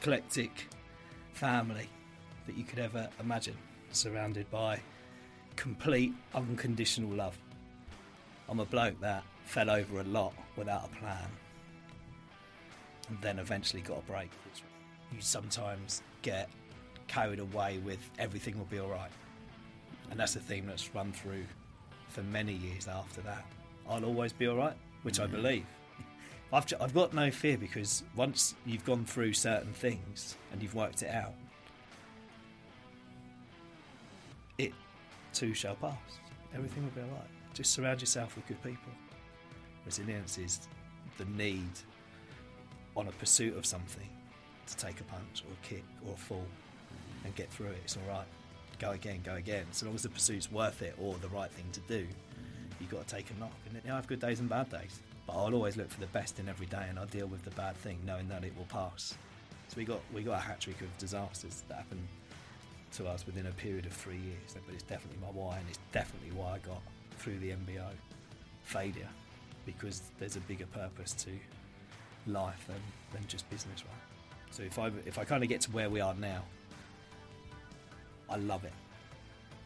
eclectic family that you could ever imagine, surrounded by complete unconditional love. I'm a bloke that fell over a lot without a plan and then eventually got a break, you sometimes get carried away with everything will be alright. And that's a theme that's run through for many years after that. I'll always be alright, which I mm. believe. I've, I've got no fear because once you've gone through certain things and you've worked it out, it too shall pass. Everything will be alright. Just surround yourself with good people. Resilience is the need on a pursuit of something to take a punch or a kick or a fall and get through it. It's alright. Go again, go again. So long as the pursuit's worth it or the right thing to do, you've got to take a knock. And you know, I have good days and bad days. But I'll always look for the best in every day and I'll deal with the bad thing knowing that it will pass. So we got we got a hat trick of disasters that happened to us within a period of three years. But it's definitely my why and it's definitely why I got through the MBO failure because there's a bigger purpose to life than, than just business, right? So if I if I kind of get to where we are now, I love it.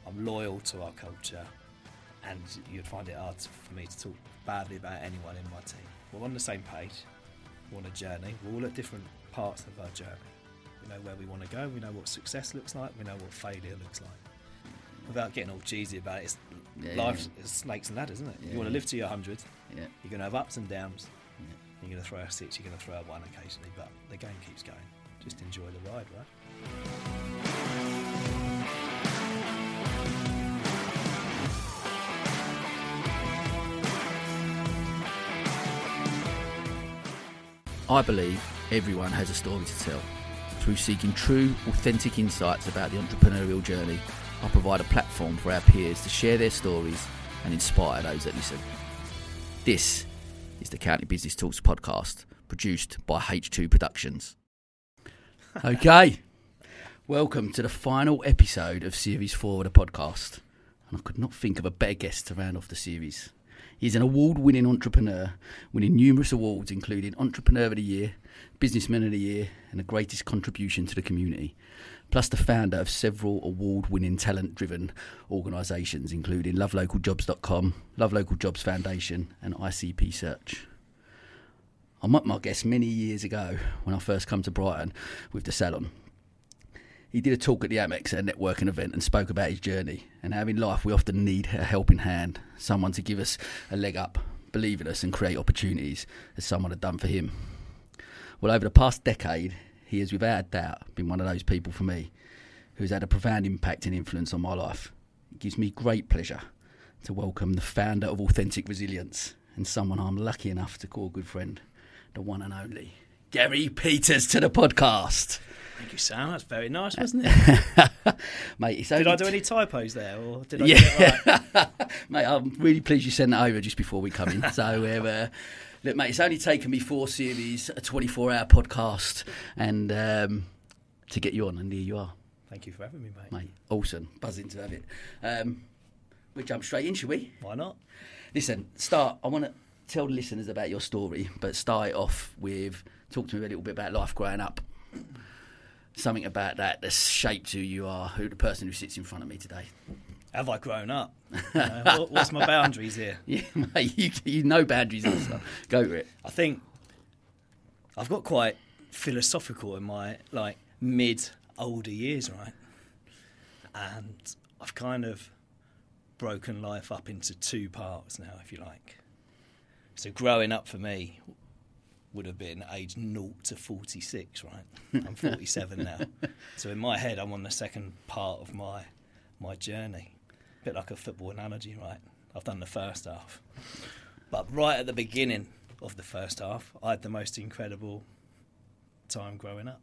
I'm loyal to our culture, and you'd find it hard for me to talk badly about anyone in my team. We're on the same page. We're on a journey. We're all at different parts of our journey. We know where we want to go. We know what success looks like. We know what failure looks like. Without getting all cheesy about it, it's Yeah, life yeah. is snakes and ladders, isn't it? Yeah, you want to live to your hundred. Yeah. You're going to have ups and downs. You're going to throw a six. You're going to throw a one occasionally, but the game keeps going. Just enjoy the ride, right? I believe everyone has a story to tell. Through seeking true, authentic insights about the entrepreneurial journey, I provide a platform for our peers to share their stories and inspire those that listen. This is the County Business Talks podcast, produced by H2 Productions. Okay, welcome to the final episode of Series 4 of the podcast. And I could not think of a better guest to round off the series. He's an award winning entrepreneur, winning numerous awards, including Entrepreneur of the Year, Businessman of the Year, and the greatest contribution to the community. Plus, the founder of several award winning talent driven organisations, including LoveLocalJobs.com, Love Local Jobs Foundation, and ICP Search. I met my guest many years ago when I first come to Brighton with the salon. He did a talk at the Amex at a networking event and spoke about his journey and how in life we often need a helping hand, someone to give us a leg up, believe in us, and create opportunities as someone had done for him. Well, over the past decade, he has without doubt been one of those people for me who's had a profound impact and influence on my life. It gives me great pleasure to welcome the founder of Authentic Resilience and someone I'm lucky enough to call a good friend, the one and only Gary Peters to the podcast. Thank you, Sam. That's very nice, wasn't it? Mate, it's did I do any typos there, or did I get it Yeah, right? mate, I'm really pleased you sent that over just before we come in. So, uh, look, mate, it's only taken me four series, a 24 hour podcast, and um, to get you on, and here you are, Thank you for having me, mate. mate. Awesome, buzzing to have it. Um, we jump straight in, shall we? Why not? Listen, start. I want to tell the listeners about your story, but start it off with talk to me a little bit about life growing up. Something about that that's shaped who you are, who the person who sits in front of me today. Have I grown up? You know, what's my boundaries here? Yeah, mate, you, you know boundaries and stuff. Go for it. I think I've got quite philosophical in my like mid older years, right? And I've kind of broken life up into two parts now, if you like. So growing up for me would have been age 0 to 46, right? I'm 47 now. So in my head, I'm on the second part of my my journey. A bit like a football analogy, right? I've done the first half. But right at the beginning of the first half, I had the most incredible time growing up.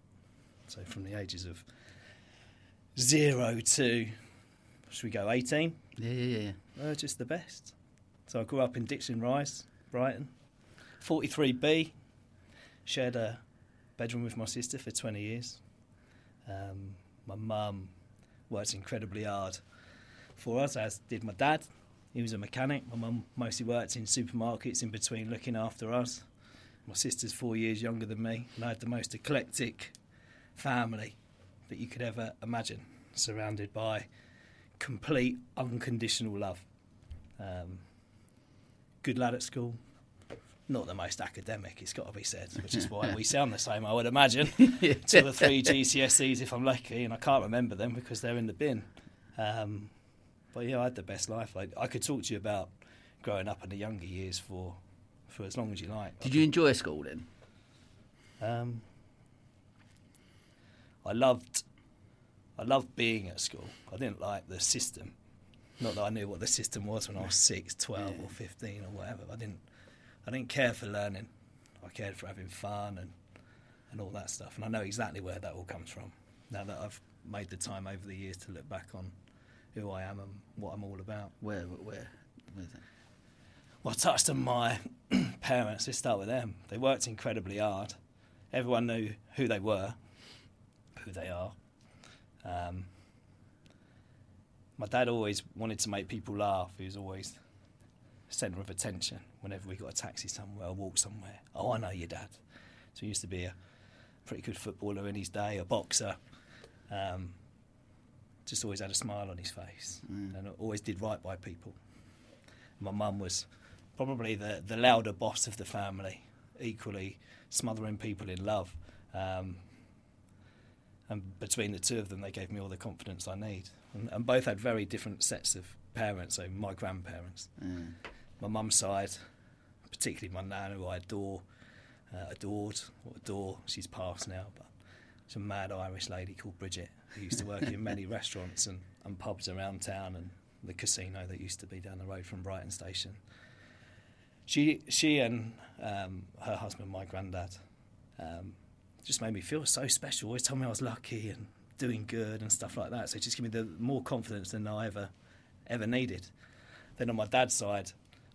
So from the ages of zero to, should we go 18? Yeah, yeah, yeah. Uh, just the best. So I grew up in Dixon Rise, Brighton. 43B. Shared a bedroom with my sister for 20 years. Um, my mum worked incredibly hard for us, as did my dad. He was a mechanic. My mum mostly worked in supermarkets in between looking after us. My sister's four years younger than me, and I had the most eclectic family that you could ever imagine, surrounded by complete unconditional love. Um, good lad at school, not the most academic, it's got to be said, which is why we sound the same, I would imagine. Two or three GCSEs if I'm lucky, and I can't remember them because they're in the bin. Um, but yeah, I had the best life. I, I could talk to you about growing up in the younger years for for as long as you like. Did you enjoy school then? Um, I loved I loved being at school. I didn't like the system. Not that I knew what the system was when I was 6, 12 or 15 or whatever. I didn't I didn't care for learning. I cared for having fun and and all that stuff. And I know exactly where that all comes from. Now that I've made the time over the years to look back on who I am and what I'm all about. Where, where, where's that? Well, I touched on my parents. Let's start with them. They worked incredibly hard. Everyone knew who they were, who they are. Um, my dad always wanted to make people laugh. He was always centre of attention whenever we got a taxi somewhere or walked somewhere. Oh, I know your dad. So he used to be a pretty good footballer in his day, a boxer. Um, just always had a smile on his face Mm. and always did right by people. My mum was probably the, the louder boss of the family, equally smothering people in love. Um, and between the two of them, they gave me all the confidence I need. And, and both had very different sets of parents, so my grandparents. Mm. My mum's side, particularly my nan, who I adore, uh, adored, or adore, she's passed now, but she's a mad Irish lady called Bridget, who used to work in many restaurants and, and pubs around town and the casino that used to be down the road from Brighton Station. She, she and um, her husband, my granddad, um, just made me feel so special. Always told me I was lucky and doing good and stuff like that. So it just gave me the more confidence than I ever, ever needed. Then on my dad's side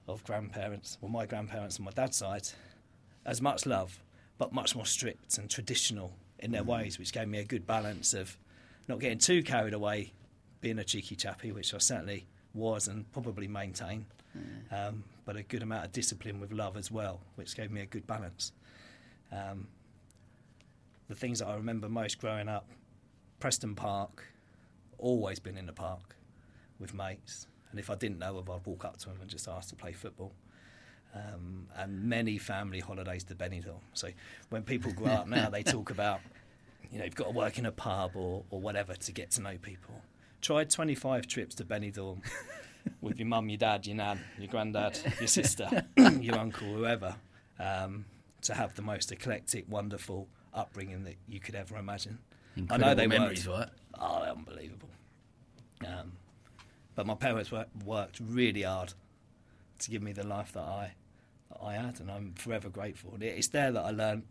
of grandparents, well, my grandparents on my dad's side, as much love, but much more strict and traditional in their ways, which gave me a good balance of not getting too carried away being a cheeky chappy, which I certainly was and probably maintain, um, but a good amount of discipline with love as well, which gave me a good balance. Um, the things that I remember most growing up, Preston Park, always been in the park with mates, and if I didn't know them, I'd walk up to them and just ask to play football. Um, and many family holidays to Benidorm. So when people grow up now, they talk about, you know, you've got to work in a pub or, or whatever to get to know people. Tried 25 trips to Benidorm with your mum, your dad, your nan, your granddad, your sister, your uncle, whoever, um, to have the most eclectic, wonderful upbringing that you could ever imagine. Incredible I know they memories, worked. right? Oh, unbelievable. Um, but my parents worked really hard to give me the life that I that I had, and I'm forever grateful. And It's there that I learned.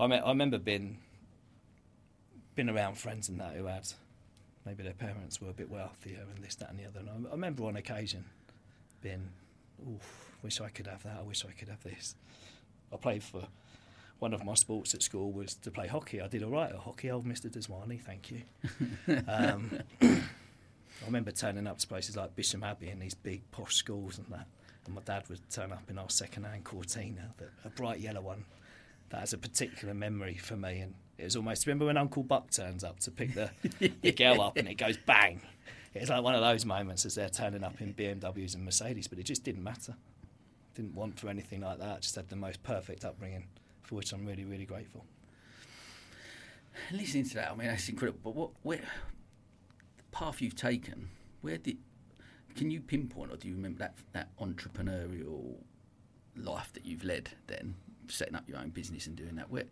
I, me- I remember being been around friends and that who had maybe their parents were a bit wealthier and this, that, and the other. And I, I remember on occasion being, oof, wish I could have that. I wish I could have this. I played for one of my sports at school was to play hockey. I did all right at hockey. Old Mr. Deswani, thank you. um, I remember turning up to places like Bisham Abbey and these big posh schools and that. And my dad would turn up in our second-hand Cortina, a bright yellow one. That has a particular memory for me. And it was almost remember when Uncle Buck turns up to pick the, the girl up and it goes bang. It's like one of those moments as they're turning up in BMWs and Mercedes, but it just didn't matter. Didn't want for anything like that. Just had the most perfect upbringing, for which I'm really, really grateful. Listening to that, I mean, that's incredible. But what, where, path you've taken, where did, can you pinpoint, or do you remember that that entrepreneurial life that you've led? Then setting up your own business and doing that. Where,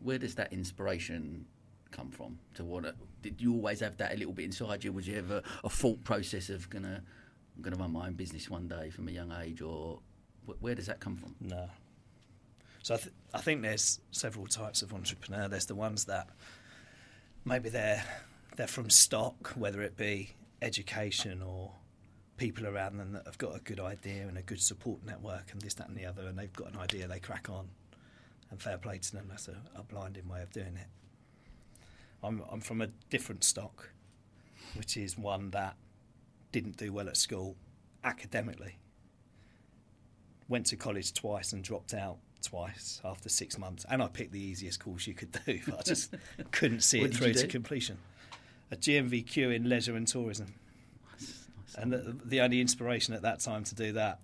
where does that inspiration come from? To want did you always have that a little bit inside you? Was you ever a thought process of gonna, I'm gonna run my own business one day from a young age, or wh- where does that come from? No. So I, th- I think there's several types of entrepreneur. There's the ones that maybe they're they're from stock, whether it be education or people around them that have got a good idea and a good support network and this, that, and the other, and they've got an idea, they crack on, and fair play to them. That's a, a blinding way of doing it. I'm I'm from a different stock, which is one that didn't do well at school academically went to college twice and dropped out twice after six months, and I picked the easiest course you could do, but I just couldn't see it through to completion. A GNVQ in leisure and tourism, and the, the only inspiration at that time to do that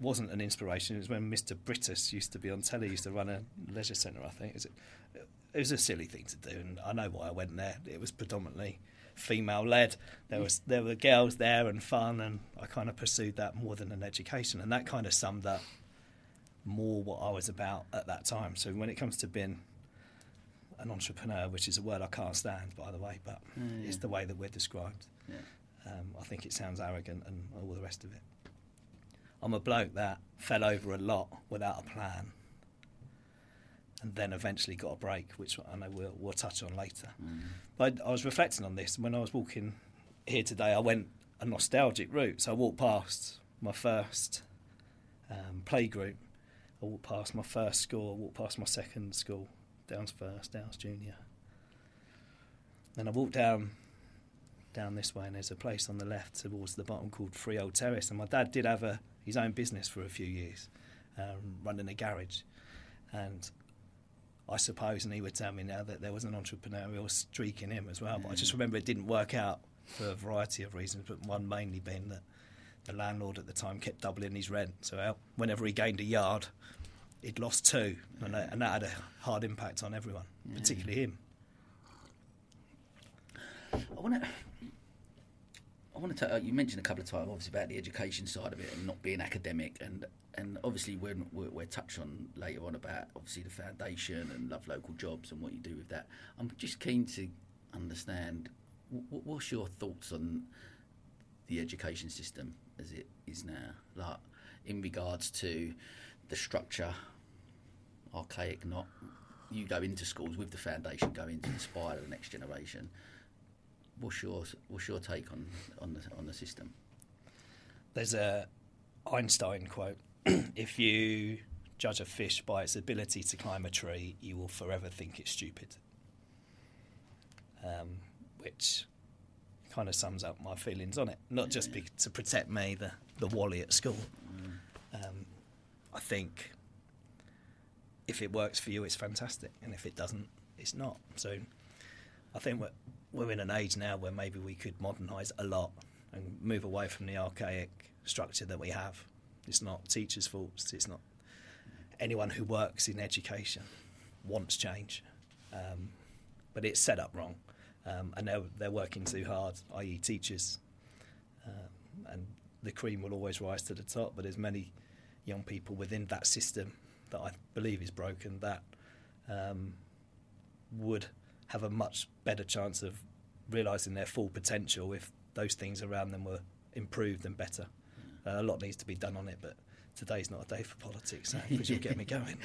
wasn't an inspiration. It was when Mr. Brittas used to be on telly, used to run a leisure centre. I think it was, it was a silly thing to do, and I know why I went there. It was predominantly female led. There was there were girls there and fun, and I kind of pursued that more than an education, and that kind of summed up more what I was about at that time. So when it comes to being an entrepreneur, which is a word I can't stand, by the way, but Yeah, yeah. it's the way that we're described. Yeah. Um, I think it sounds arrogant and all the rest of it. I'm a bloke that fell over a lot without a plan, and then eventually got a break, which I know we'll, we'll touch on later. Mm. But I was reflecting on this when I was walking here today. I went a nostalgic route, so I walked past my first um, play group. I walked past my first school. I walked past my second school, Downs First, Downs Junior. Then I walked down down this way, and there's a place on the left towards the bottom called Freehold Terrace. And my dad did have a his own business for a few years, um, running a garage, and I suppose, and he would tell me now that there was an entrepreneurial streak in him as well. But I just remember it didn't work out for a variety of reasons, but one mainly being that the landlord at the time kept doubling his rent. So whenever he gained a yard, he'd lost two, and that, and that had a hard impact on everyone, particularly him. I want to. I want to. Uh, you mentioned a couple of times, obviously, about the education side of it and not being academic, and and obviously we're we're, we're touched on later on about obviously the foundation and love local jobs and what you do with that. I'm just keen to understand w- what's your thoughts on the education system as it is now, like in regards to the structure, archaic, not. You go into schools with the foundation, go in to inspire the next generation. What's your what's your take on on the on the system? There's a Einstein quote: "If you judge a fish by its ability to climb a tree, you will forever think it's stupid." Um, which kind of sums up my feelings on it. Not just be, to protect me, the the Wally at school. Um, I think if it works for you, it's fantastic, and if it doesn't, it's not. So I think we're, we're in an age now where maybe we could modernise a lot and move away from the archaic structure that we have. It's not teachers' faults. It's not anyone who works in education wants change, um, but it's set up wrong, um, and they're they're working too hard, i.e., teachers. Um, and the cream will always rise to the top, but there's many young people within that system that I believe is broken that um, would have a much better chance of realising their full potential if those things around them were improved and better. Uh, a lot needs to be done on it, but today's not a day for politics, so, because you'll get me going.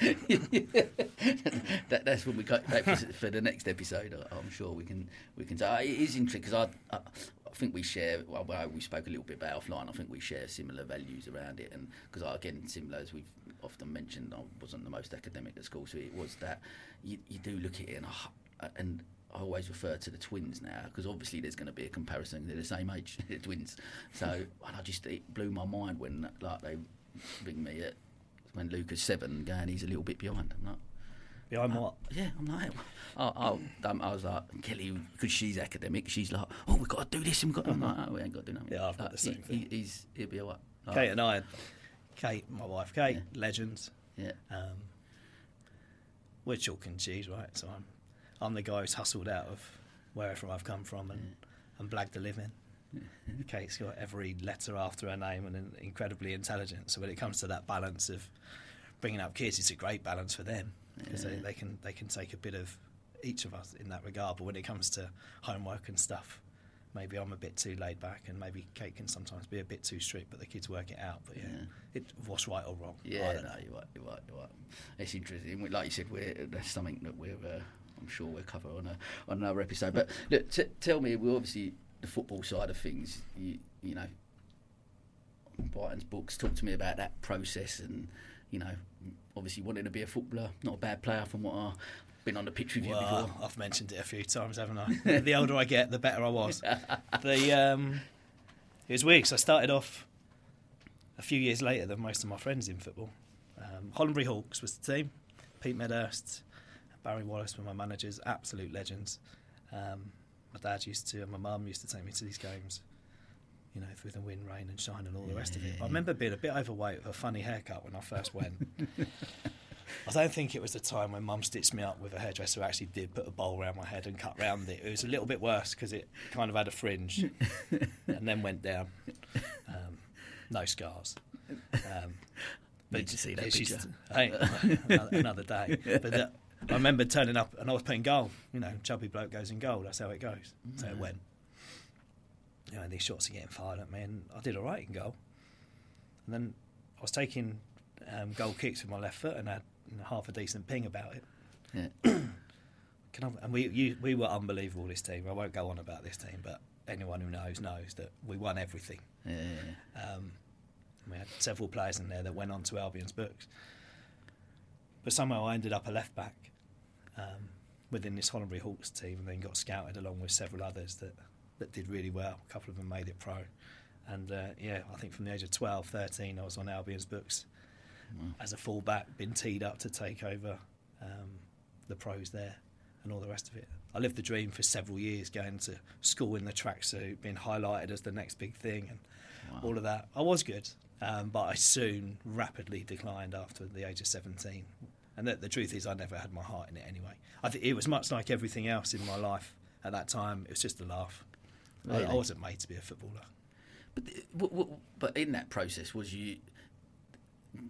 that, that's when we got that for, the next episode. I'm sure we can we can. Uh, it is interesting because I, I I think we share. Well, well, we spoke a little bit about offline. I think we share similar values around it, and because again, similar as we've often mentioned, I wasn't the most academic at school, so it was that you, you do look at it and I, and. I always refer to the twins now because obviously there's going to be a comparison. They're the same age, the twins. So and I just it blew my mind when like they ring me at when Luca's seven, going he's a little bit behind. I'm like, Behind what? yeah, I'm like, oh, oh um, I was like, Kelly, because she's academic, she's like, oh, we've got to do this, and we've got. I'm like, oh, we ain't got to do nothing. Yeah, I've got Like, the same he, thing. He, he's he'll be alright. Like, Kate and I, Kate, my wife, Kate, legends. Yeah, Um, we're chalk and cheese, right? So I'm, I'm the guy who's hustled out of wherever I've come from and, and blagged a living. Kate's got every letter after her name and incredibly intelligent. So when it comes to that balance of bringing up kids, it's a great balance for them because they, they can they can take a bit of each of us in that regard. But when it comes to homework and stuff, maybe I'm a bit too laid back, and maybe Kate can sometimes be a bit too strict. But the kids work it out. But yeah, Yeah. It, what's right or wrong? I yeah, don't no, know. you're right, you're right, you're right. It's interesting. Like you said, we're that's something that we're. Uh, I'm sure we'll cover on a on another episode. But look, t- tell me, we obviously the football side of things. You you know, Brighton's books. Talk to me about that process and you know, obviously wanting to be a footballer, not a bad player from what I've been on the pitch with you Well, before. I've mentioned it a few times, haven't I? the older I get, the better I was. the um, it was weird 'cause I started off a few years later than most of my friends in football. Um, Hawks was the team. Pete Medhurst, Barry Wallace were my managers, absolute legends. Um, my dad used to, and my mum used to take me to these games. You know, through the wind, rain, and shine, and all the rest of it. I remember being a bit overweight with a funny haircut when I first went. I don't think it was the time when Mum stitched me up with a hairdresser who actually did put a bowl around my head and cut round it. It was a little bit worse because it kind of had a fringe and then went down. Um, no scars. Um, Need to see that picture. just- hey, another, another day. But uh, I remember turning up and I was playing goal. You know, chubby bloke goes in goal. That's how it goes. So it went. You know, these shots are getting fired at me, and I did all right in goal. And then I was taking um, goal kicks with my left foot and had you know, half a decent ping about it. Yeah. And we you, we were unbelievable. This team. I won't go on about this team, but anyone who knows knows that we won everything. Yeah, Um, we had several players in there that went on to Albion's books. But somehow I ended up a left back um, within this Hollingbury Hawks team and then got scouted along with several others that, that did really well. A couple of them made it pro. And uh, yeah, I think from the age of 12, 13, I was on Albion's books as a fullback, been teed up to take over um, the pros there and all the rest of it. I lived the dream for several years, going to school in the tracksuit, being highlighted as the next big thing, and Wow. all of that. I was good, um, but I soon rapidly declined after the age of 17. And the, the truth is, I never had my heart in it anyway. I think it was much like everything else in my life at that time. It was just a laugh. I, Really? I wasn't made to be a footballer. But, w- but in that process, was you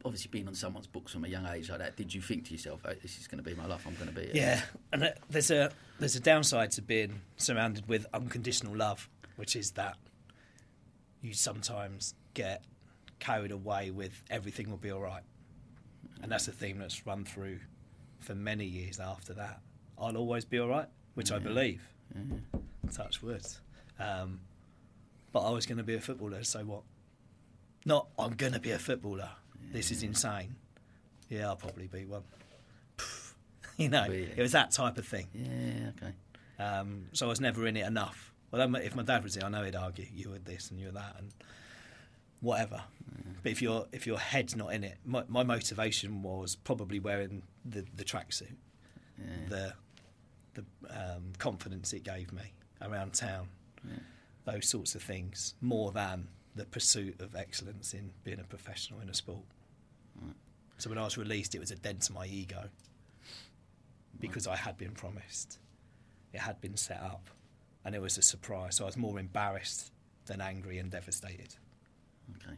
obviously being on someone's books from a young age like that? Did you think to yourself, oh, "This is going to be my life. I'm going to be"? it"? Yeah, and uh, there's a there's a downside to being surrounded with unconditional love, which is that you sometimes get carried away with everything will be all right, and that's a theme that's run through for many years after that. I'll always be all right, which I believe. Touch wood. Um, but I was going to be a footballer, so what? Not I'm going to be a footballer. This is insane. Yeah, I'll probably be one. you know, it was that type of thing. Yeah. Okay. Um, so I was never in it enough. Well, if my dad was here, I know he'd argue you were this and you were that and whatever. But if your if your head's not in it, my, my motivation was probably wearing the the tracksuit, Yeah. the the um, confidence it gave me around town, those sorts of things, more than the pursuit of excellence in being a professional in a sport. So when I was released, it was a dent to my ego because I had been promised, it had been set up, and it was a surprise. So I was more embarrassed than angry and devastated. Okay.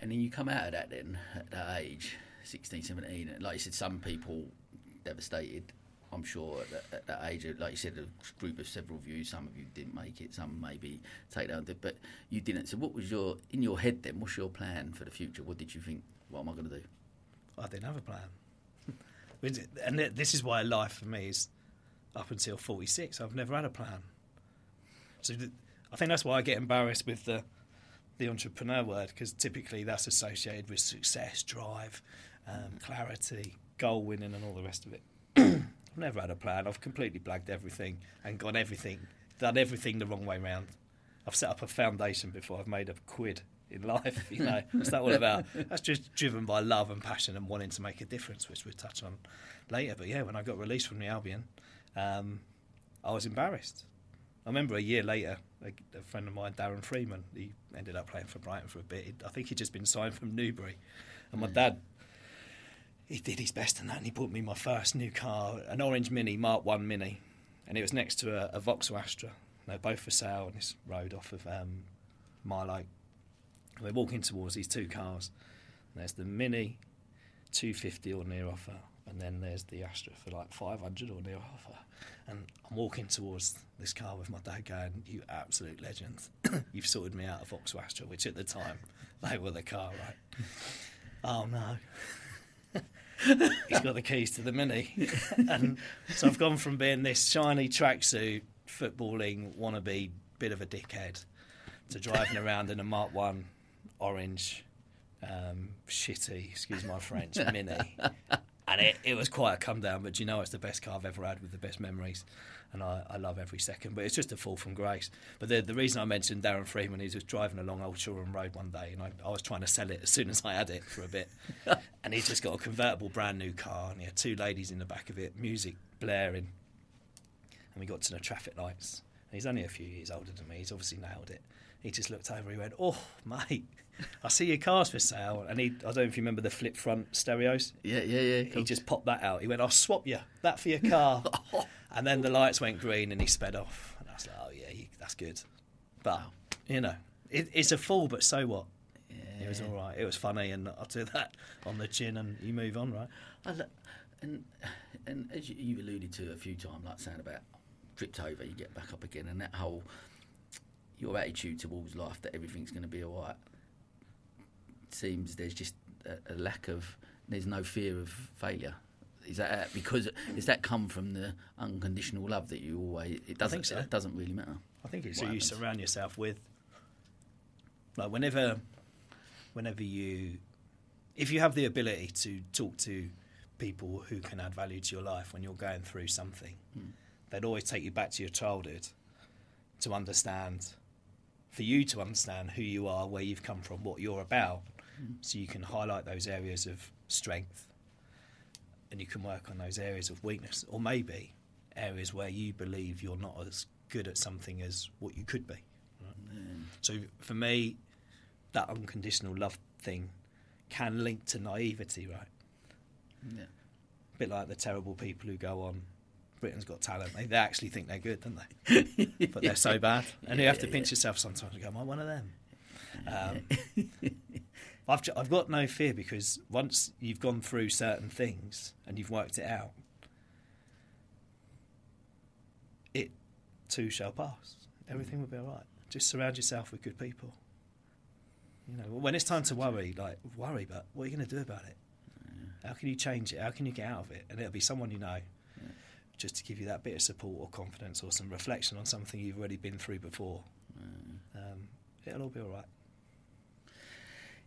And then you come out of that then at that age, 16, 17. And like you said, some people devastated. I'm sure at that, at that age, like you said, a group of several of you. Some of you didn't make it. Some maybe take down, but you didn't. So, what was your in your head then? What's your plan for the future? What did you think? What am I going to do? I didn't have a plan. And this is why life for me is up until 46. I've never had a plan. So I think that's why I get embarrassed with the the entrepreneur word because typically that's associated with success, drive, um, clarity, goal winning, and all the rest of it. I've never had a plan. I've completely blagged everything and gone everything, done everything the wrong way round. I've set up a foundation before I've made a quid in life. You know, what's that all about? That's just driven by love and passion and wanting to make a difference, which we'll touch on later. But yeah, when I got released from the Albion, um, I was embarrassed. I remember a year later, a, a friend of mine, Darren Freeman, he ended up playing for Brighton for a bit. I think he'd just been signed from Newbury, and my dad he did his best in that, and he bought me my first new car, an orange Mini, Mark One Mini, and it was next to a, a Vauxhall Astra. They're both for sale on this road off of um, Milo. And We're walking towards these two cars. There's the Mini, 250 or near offer, and then there's the Astra for like 500 or near offer. And I'm walking towards this car with my dad going, "You absolute legend! You've sorted me out of Vauxhall Astra, which at the time they were the car, right?" oh no he's got the keys to the mini. and so I've gone from being this shiny tracksuit, footballing, wannabe, bit of a dickhead, to driving around in a Mark 1 orange, um, shitty, excuse my French, mini. And it, it was quite a come down. But you know, it's the best car I've ever had with the best memories, and I, I love every second. But it's just a fall from grace. But the the reason I mentioned Darren Freeman, he was driving along Old Shoreham Road one day, and I, I was trying to sell it as soon as I had it for a bit, and he's just got a convertible brand new car, and he had two ladies in the back of it, music blaring, and we got to the traffic lights. And he's only a few years older than me. He's obviously nailed it. He just looked over. He went, "Oh, mate, I see your car's for sale." And he, I don't know if you remember the flip front stereos. Yeah, yeah, yeah. He just popped that out. He went, "I'll swap you that for your car." and then the lights went green, and he sped off. And I was like, "Oh yeah, you, that's good." But you know, it, it's a fall, but so what? It was all right. It was funny, and I'll do that on the chin, and you move on, right? I lo- and and as you, you've alluded to a few times, like saying about tripped over, you get back up again, and that whole your attitude towards life that everything's going to be all right seems there's just a, a lack of there's no fear of failure. Is that uh, because does that come from the unconditional love that you always? It doesn't. so. It doesn't really matter. I think it's what who you surround yourself with. Like whenever, whenever you, if you have the ability to talk to people who can add value to your life when you're going through something, hmm. they'd always take you back to your childhood to understand, for you to understand who you are, where you've come from, what you're about, so you can highlight those areas of strength, and you can work on those areas of weakness, or maybe areas where you believe you're not as good at something as what you could be. right? So for me, that unconditional love thing can link to naivety, right? Yeah. A bit like the terrible people who go on Britain's Got Talent. They, they actually think they're good, don't they? but they're so bad, and you have to Yeah, pinch yourself sometimes and go, "Am I one of them?" Um, I've I've got no fear because once you've gone through certain things and you've worked it out, it too shall pass. Everything will be all right. Just surround yourself with good people. You know, when it's time to worry, like worry, but what are you going to do about it? How can you change it? How can you get out of it? And it'll be someone you know, just to give you that bit of support or confidence or some reflection on something you've already been through before. Um, it'll all be all right.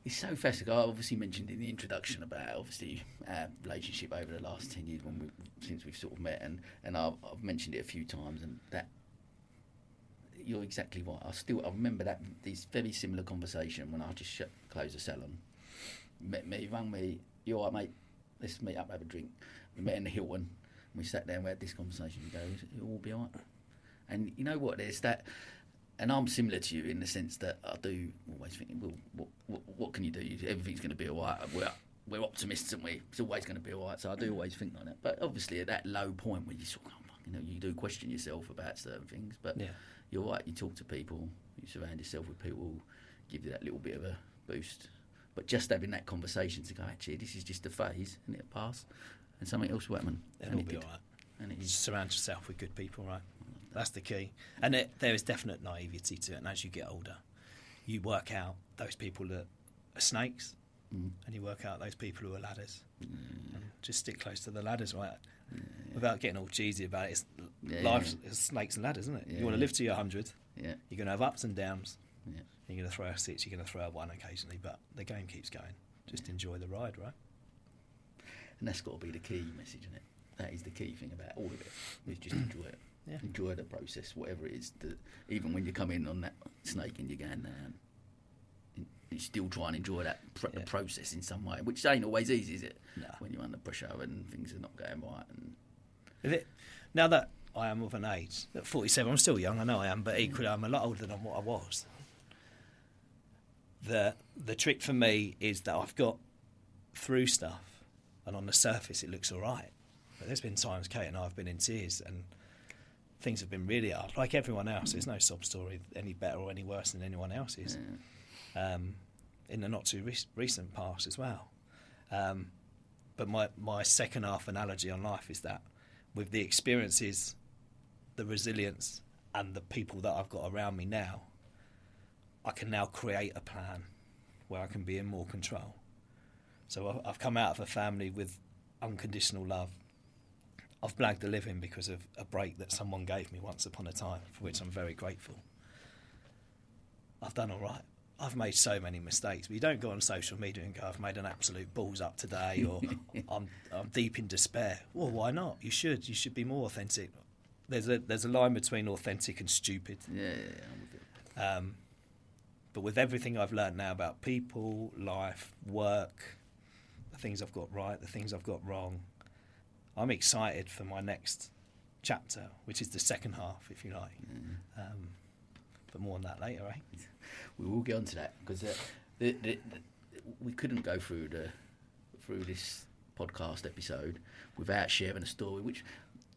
It's so fascinating. I obviously mentioned in the introduction about obviously our relationship over the last ten years when we since we've sort of met, and and I've, I've mentioned it a few times, and that you're exactly right. I still I remember that this very similar conversation when I just shut, closed the salon. Met me, rang me. You all right, mate? Let's meet up, have a drink. We met in the Hilton. We sat there and we had this conversation. You go, it'll all be all right. And you know what? There's that, and I'm similar to you in the sense that I do always think, well, what, what, what can you do? Everything's going to be all right. We're, we're optimists, aren't we? It's always going to be all right. So I do always think like that. But obviously, at that low point where you sort of, oh, you know, you do question yourself about certain things. But Yeah. you're right. You talk to people, you surround yourself with people who give you that little bit of a boost. But just having that conversation to go, actually, this is just a phase, and it'll pass, and something else will happen. It'll and it be did. all right. And it. Just surround yourself with good people, right? That's the key. And it, there is definite naivety to it. And as you get older, you work out those people that are snakes, Mm. and you work out those people who are ladders. And just stick close to the ladders, right? Without getting all cheesy about it, it's Yeah, life is snakes and ladders, isn't it? Yeah, you want to live to your hundred. Yeah. You're going to have ups and downs. Yeah. You're going to throw a six. You're going to throw a one occasionally, but the game keeps going. Just enjoy the ride, right? And that's got to be the key message, isn't it? That is the key thing about all of it. Is just enjoy it. Yeah. Enjoy the process, whatever it is. That even when you come in on that snake and you're going down, you still try and enjoy that pr- Yeah. process in some way, which ain't always easy, is it? No. When you're under pressure and things are not going right. And it, now that I am of an age, at 47, I'm still young, I know I am, but equally I'm a lot older than what I was. The, the trick for me is that I've got through stuff, and on the surface it looks all right. But there's been times Kate and I have been in tears, and things have been really hard, like everyone else. There's no sob story any better or any worse than anyone else's. Um, in the not too re- recent past as well. Um, but my, my second half analogy on life is that with the experiences, the resilience, and the people that I've got around me now, I can now create a plan where I can be in more control. So I've come out of a family with unconditional love. I've blagged a living because of a break that someone gave me once upon a time, for which I'm very grateful. I've done all right. I've made so many mistakes, but you don't go on social media and go, I've made an absolute balls up today, or I'm, I'm deep in despair. Well, why not? You should. You should be more authentic. There's a there's a line between authentic and stupid. Yeah, yeah, yeah, with. Um, but with everything I've learned now about people, life, work, the things I've got right, the things I've got wrong, I'm excited for my next chapter, which is the second half, if you like. Um, but more on that later, eh? We will get onto that because uh, the, the, the, we couldn't go through the through this podcast episode without sharing a story, which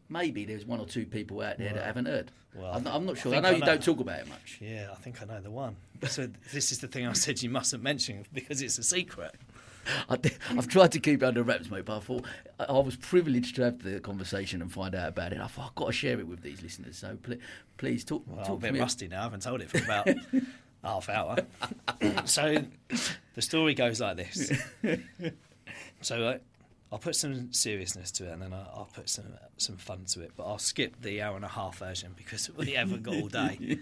maybe there's one or two people out there that haven't heard. well, I'm, not, I'm not sure. I, think know I you know. don't talk about it much. Yeah, I think I know the one. So this is the thing I said you mustn't mention because it's a secret. I, have tried to keep it under wraps, mate, but I thought I, I was privileged to have the conversation and find out about it. I thought I've got to share it with these listeners. So please, please talk, Well, I'm a bit me. rusty now. I haven't told it for about half hour. so the story goes like this. So uh, I'll put some seriousness to it, and then I'll, I'll put some some fun to it. But I'll skip the hour and a half version because we haven't got all day.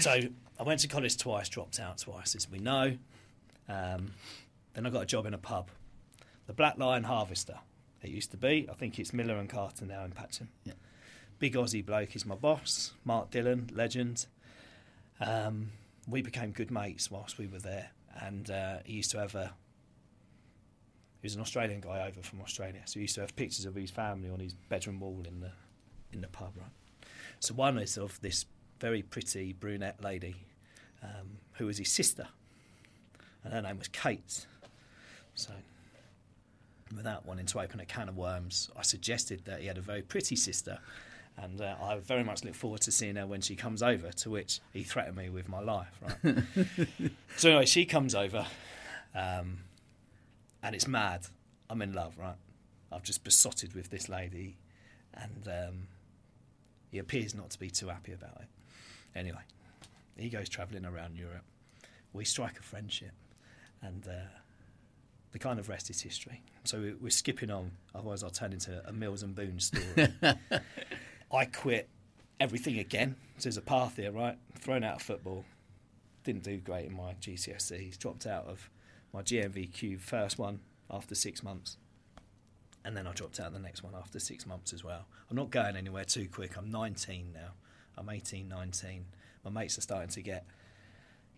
so I went to college twice, dropped out twice, as we know. Um, then I got a job in a pub, the Black Lion Harvester. It used to be. I think it's Miller and Carter now in Patcham. Yeah. Big Aussie bloke is my boss, Mark Dillon, legend. Um, we became good mates whilst we were there, and uh, he used to have a. He was an Australian guy over from Australia, so he used to have pictures of his family on his bedroom wall in the in the pub, right? So one is of this very pretty brunette lady, um, who was his sister, and her name was Kate. So, without wanting to open a can of worms, I suggested that he had a very pretty sister, and uh, I very much look forward to seeing her when she comes over. To which he threatened me with my life. Right. so anyway, she comes over, um, and it's mad. I'm in love, right? I've just besotted with this lady, and um, he appears not to be too happy about it. Anyway, he goes travelling around Europe. We strike a friendship, and uh, the kind of rest is history. So we- we're skipping on, otherwise I'll turn into a Mills and Boon story. I quit everything again. So there's a path here, right? Thrown out of football. Didn't do great in my GCSEs. Dropped out of my GNVQ first one after six months. And then I dropped out the next one after six months as well. I'm not going anywhere too quick. I'm 19 now. I'm 18, 19. My mates are starting to get,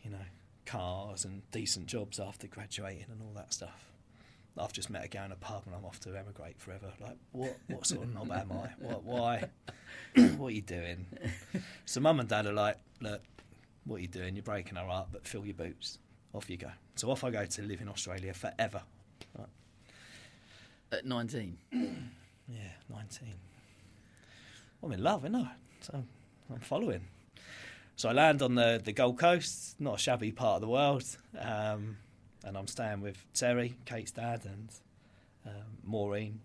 you know, cars and decent jobs after graduating and all that stuff. I've just met a guy in a pub and I'm off to emigrate forever. Like, what, what sort of knob am I? What, why? what are you doing? So mum and dad are like, look, what are you doing? You're breaking our heart, but fill your boots. Off you go. So off I go to live in Australia forever. Right. At 19. Yeah, 19. Well, I'm in love, ain't I? So I'm following. So I land on the, the Gold Coast, not a shabby part of the world. Um, and I'm staying with Terry, Kate's dad, and um, Maureen,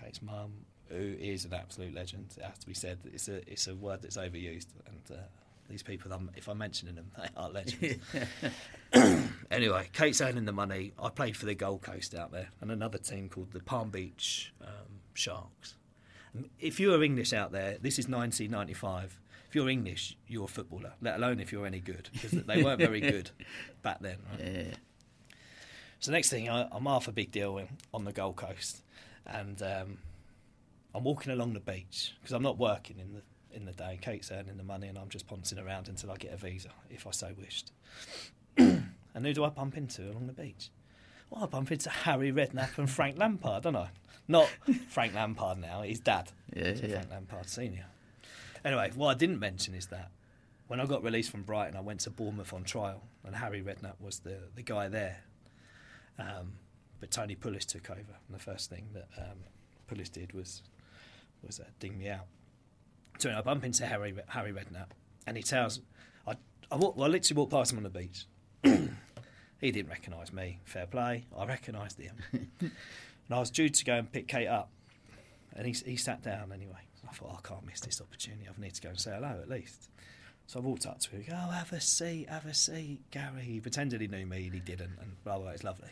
Kate's mum, who is an absolute legend. It has to be said. It's a, it's a word that's overused. And uh, these people, I'm, if I'm mentioning them, they are legends. anyway, Kate's earning the money. I played for the Gold Coast out there, and another team called the Palm Beach um, Sharks. If you are English out there, this is 1995. If you're English, you're a footballer, let alone if you're any good, because they weren't very good back then. Right? Yeah. So next thing, I, I'm half a big deal in, on the Gold Coast, and um, I'm walking along the beach because I'm not working in the in the day. Kate's earning the money, and I'm just pouncing around until I get a visa, if I so wished. and who do I bump into along the beach? Well, I bump into Harry Redknapp and Frank Lampard, don't I? Not Frank Lampard now, his dad. Yeah, So yeah. Frank Lampard Senior. Anyway, what I didn't mention is that when I got released from Brighton, I went to Bournemouth on trial, and Harry Redknapp was the, the guy there. Um, but Tony Pulis took over, and the first thing that um, Pulis did was was uh, ding me out. So I bump into Harry Harry Redknapp, and he tells I I, walk, well, I literally walked past him on the beach. he didn't recognise me. Fair play. I recognised him, and I was due to go and pick Kate up, and he he sat down anyway. I thought oh, I can't miss this opportunity. I need to go and say hello at least. So I walked up to him. Oh, have a seat, have a seat, Gary. He pretended he knew me, and he didn't. And blah blah. It's lovely.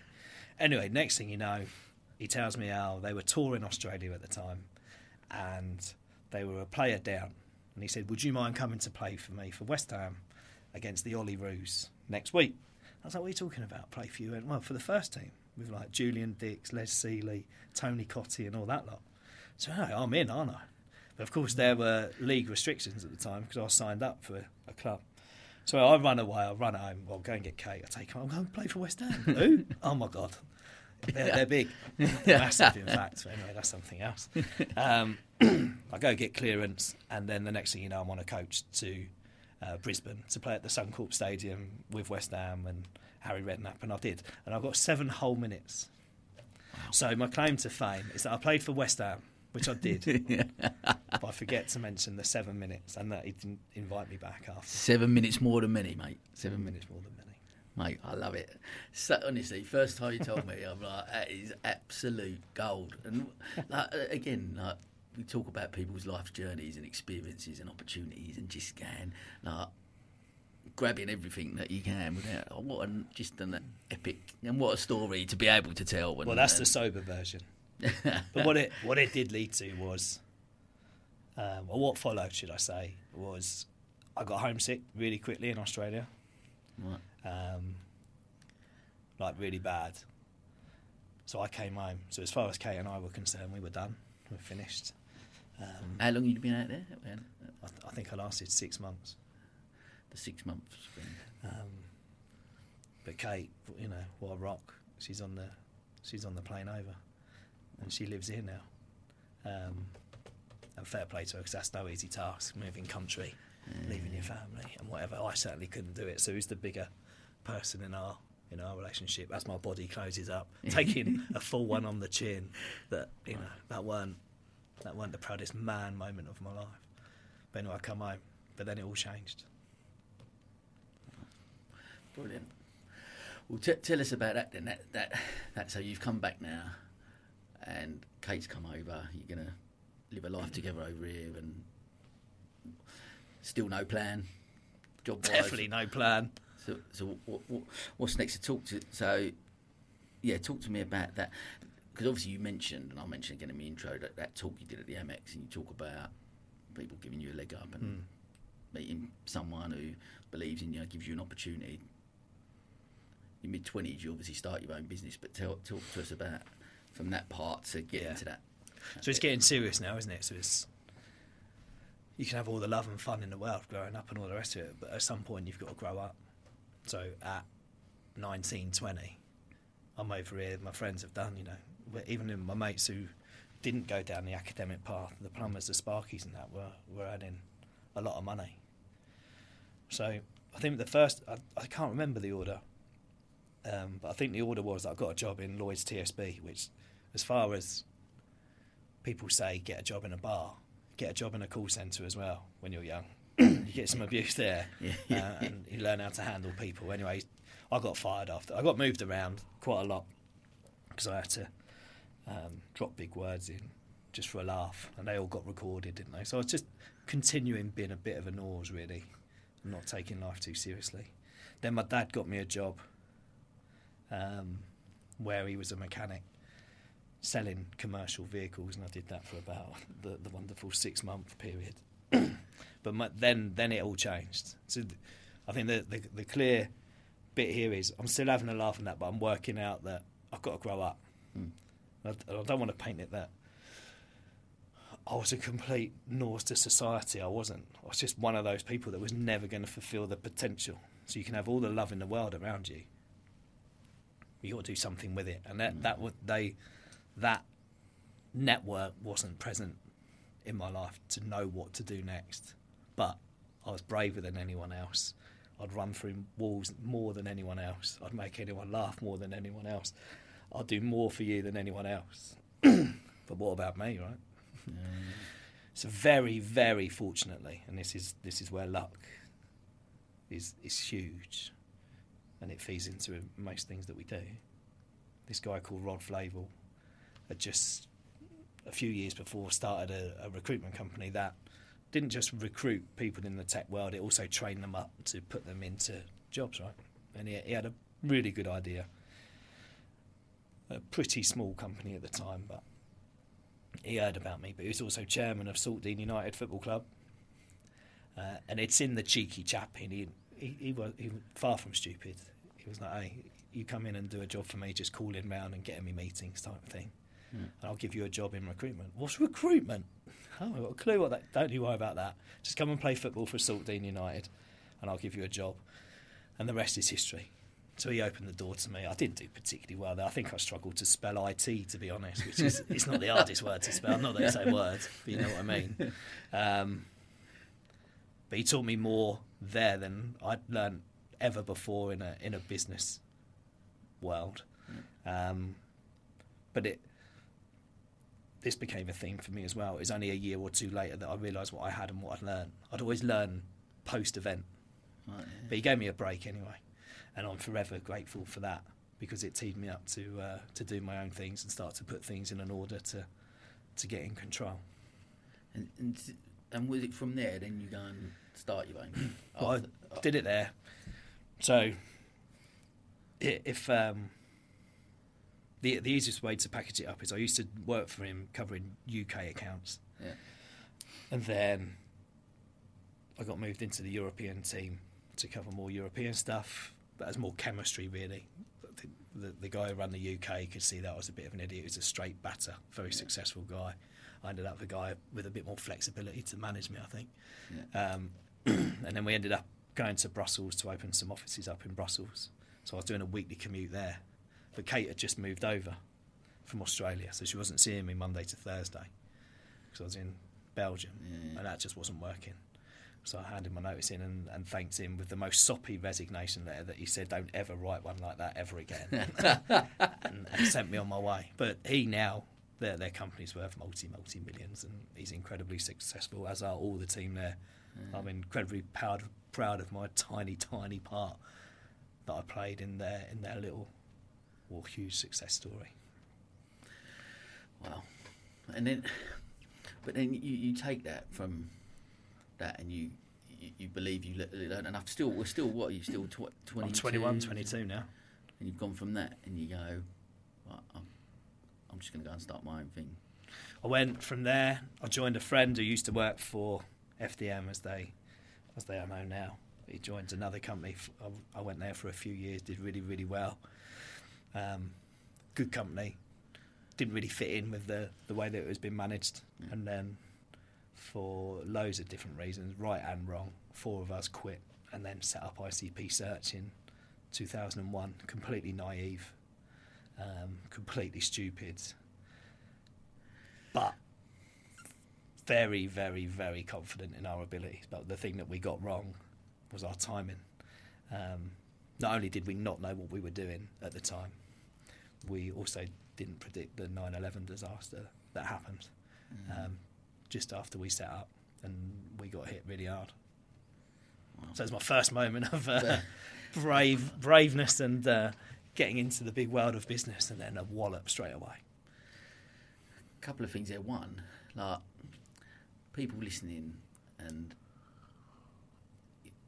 Anyway, next thing you know, he tells me how they were touring Australia at the time, and they were a player down. And he said, "Would you mind coming to play for me for West Ham against the Olyroos next week. I was like, what are you talking about? Play for you? And, well, for the first team with like Julian Dicks, Les Sealey, Tony Cottee, and all that lot. So hey, I'm in, aren't I? But of course, there were league restrictions at the time because I was signed up for a club. So I run away, I run home, I'll go and get Kate, I take her, I'm going to play for West Ham. Who? Oh my God. They're, they're big. Massive, in fact. So anyway, that's something else. Um, I go get clearance, and then the next thing you know, I'm on a coach to uh, Brisbane to play at the Suncorp Stadium with West Ham and Harry Redknapp, and I did. And I got seven whole minutes. So my claim to fame is that I played for West Ham, which I did. but I forget to mention the seven minutes and that he didn't invite me back after. Seven minutes more than many, mate. Seven minutes more than many. Mate, I love it. So, honestly, first time you told me, I'm like, that is absolute gold. And like, again, like we talk about people's life journeys and experiences and opportunities, and just going like grabbing everything that you can without. Oh, what an just an epic and what a story to be able to tell. And, Well, that's the sober version. But what it what it did lead to was, um, or what followed, should I say, was I got homesick really quickly in Australia, Right. um, like really bad. So I came home. So as far as Kate and I were concerned, we were done. We were finished. Um, How long you been out there? I, th- I think I lasted six months. The six months. Um, but Kate, you know, what a rock. She's on the she's on the plane over, and she lives here now. Um, and fair play to her because that's no easy task, moving country, leaving your family, and whatever. I certainly couldn't do it. So who's the bigger person in our in our relationship? As my body closes up, taking a full one on the chin. That you know that weren't that weren't the proudest man moment of my life. But anyway, I come home, but then it all changed. Brilliant. Well, t- tell us about that then. That, that, that, so you've come back now, and Kate's come over. You're gonna live a life together over here, and still no plan. Job Definitely no plan. So, so what, what, what's next to talk to? So, yeah, talk to me about that because obviously you mentioned, and I mentioned again in my intro that that talk you did at the Amex, and you talk about people giving you a leg up and Hmm. meeting someone who believes in you, gives you an opportunity. In mid twenties, you obviously start your own business, but tell, talk to us about from that part to get Yeah. into that. So it's getting serious now, isn't it? So it's you can have all the love and fun in the world growing up and all the rest of it, but at some point you've got to grow up. So at 19, 20, I'm over here. My friends have done, you know, even in my mates who didn't go down the academic path, the plumbers, the sparkies, and that were were earning a lot of money. So I think the first, I, I can't remember the order, um, but I think the order was I got a job in Lloyds TSB, which, as far as people say, get a job in a bar, get a job in a call centre as well when you're young. you get some abuse there, Yeah. uh, and you learn how to handle people. Anyway, I got fired after. I got moved around quite a lot because I had to um, drop big words in just for a laugh, and they all got recorded, didn't they? So I was just continuing being a bit of a nose, really, and not taking life too seriously. Then my dad got me a job um, where he was a mechanic selling commercial vehicles, and I did that for about the, the wonderful six month period. but my, then then it all changed. So th- I think the, the the clear bit here is I'm still having a laugh on that, but I'm working out that I've got to grow up. Mm. I, I don't want to paint it that I was a complete nose to society. I wasn't. I was just one of those people that was never going to fulfil the potential. So you can have all the love in the world around you. You got to do something with it, and that that would they that network wasn't present in my life to know what to do next. But I was braver than anyone else. I'd run through walls more than anyone else. I'd make anyone laugh more than anyone else. I'd do more for you than anyone else. but what about me, right? So very, very fortunately, and this is this is where luck is is huge, and it feeds into most things that we do. This guy called Rod Flavel had just a few years before started a, a recruitment company that didn't just recruit people in the tech world; it also trained them up to put them into jobs, right? And he, he had a really good idea. A pretty small company at the time, but he heard about me, but he was also chairman of Saltdean United Football Club. Uh, and it's in the cheeky chap in he, he, he was he was far from stupid. He was like, "Hey, you come in and do a job for me, just calling round and getting me meetings type of thing, And I'll give you a job in recruitment." What's recruitment? Oh, I've got a clue what that. Don't you worry about that. Just come and play football for Saltdean United, and I'll give you a job, and the rest is history. So he opened the door to me. I didn't do particularly well there. I think I struggled to spell IT, to be honest, which is it's not the hardest word to spell. Not that it's a word, but you know what I mean. Um, but he taught me more there than I'd learned ever before in a in a business world. Um, but it this became a thing for me as well. It was only a year or two later that I realised what I had and what I'd learned. I'd always learn post event, Right, yeah. but he gave me a break anyway, and I'm forever grateful for that because it teed me up to uh, to do my own things and start to put things in an order to to get in control. And, and and was it from there? Then you go and start your own. Well, after- I did it there. So, if um, the the easiest way to package it up is I used to work for him covering UK accounts, Yeah. and then I got moved into the European team to cover more European stuff. But as more chemistry, really. The, the, the guy who ran the UK could see that I was a bit of an idiot. He was a straight batter, very successful guy. I ended up with a guy with a bit more flexibility to manage me, I think. Yeah. Um, and then we ended up going to Brussels to open some offices up in Brussels. So I was doing a weekly commute there. But Kate had just moved over from Australia, so she wasn't seeing me Monday to Thursday because I was in Belgium, Yeah. and that just wasn't working. So I handed my notice in and, and thanked him with the most soppy resignation letter that he said, "Don't ever write one like that ever again," and, and sent me on my way. But he now, their their company's worth multi multi millions, and he's incredibly successful, as are all the team there. I'm incredibly proud proud of my tiny tiny part that I played in their in their little or huge success story. Wow. And then, but then you, you take that from that and you you, you believe you learn enough. Still, we're still what? Are you still tw- 22? I'm 21, 22 now. And you've gone from that and you go, right, I'm, I'm just going to go and start my own thing. I went from there. I joined a friend who used to work for FDM as they as they are known now. He joined another company. I went there for a few years. Did really really well. Um, good company. Didn't really fit in with the the way that it was being managed. And then for loads of different reasons, right and wrong, four of us quit and then set up ICP Search in 2001. Completely naive, um, completely stupid, but very, very, very confident in our abilities. But the thing that we got wrong was our timing. Um, not only did we not know what we were doing at the time, we also didn't predict the 9 11 disaster that happened um, just after we set up and we got hit really hard. Wow. So it's my first moment of uh, brave braveness and uh, getting into the big world of business and then a wallop straight away. A couple of things there. One, like people listening, and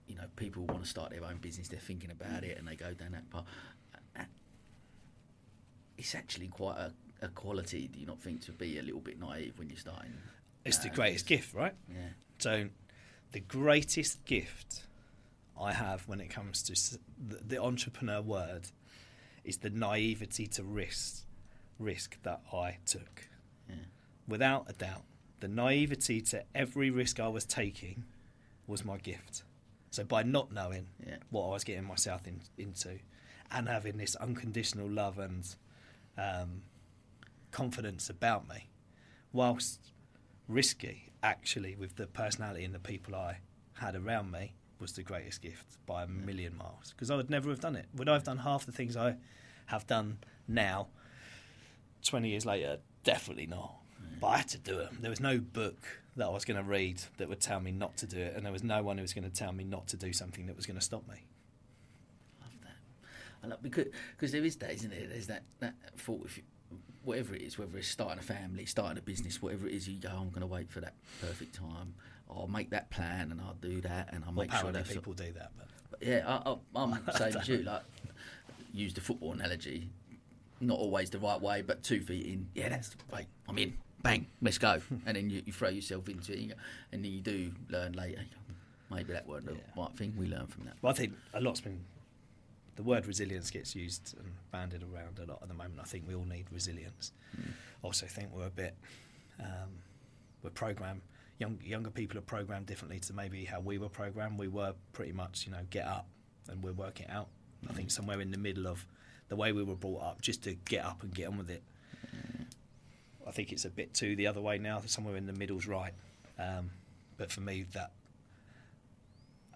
you know, people want to start their own business. They're thinking about it, and they go down that path. It's actually quite a, a quality. Do you not think to be a little bit naive when you're starting? It's the uh, greatest gift, right? Yeah, So, the greatest gift I have when it comes to the, the entrepreneur word is the naivety to risk, risk that I took. yeah, Without a doubt, the naivety to every risk I was taking was my gift. So, by not knowing yeah. what I was getting myself in, into and having this unconditional love and um, confidence about me, whilst risky, actually, with the personality and the people I had around me, was the greatest gift by a million miles. Because I would never have done it. Would I have done half the things I have done now, 20 years later? Definitely not. But I had to do it. There was no book that I was going to read that would tell me not to do it, and there was no one who was going to tell me not to do something that was going to stop me. Love that. I love because because there is that, isn't there? There's that that thought if you, whatever it is, whether it's starting a family, starting a business, whatever it is, you go, I'm going to wait for that perfect time. I'll make that plan and I'll do that and I'll Well, make sure that people do that, but But yeah, I, I, I'm the same as you. Like, use the football analogy. Not always the right way, but two feet in. Yeah, that's right. I'm in. Bang, let's go. and then you, you throw yourself into it, and, go- and then you do learn later. maybe that weren't the Yeah. right thing. We learn from that. Well, I think a lot's been. The word resilience gets used and bandied around a lot at the moment. I think we all need resilience. Also, think we're a bit. Um, we're programmed. Young, younger people are programmed differently to maybe how we were programmed. We were pretty much, you know, get up and we're working out. I think somewhere in the middle of the way we were brought up, just to get up and get on with it. I think it's a bit too the other way now. Somewhere in the middle's right. Um, but for me, that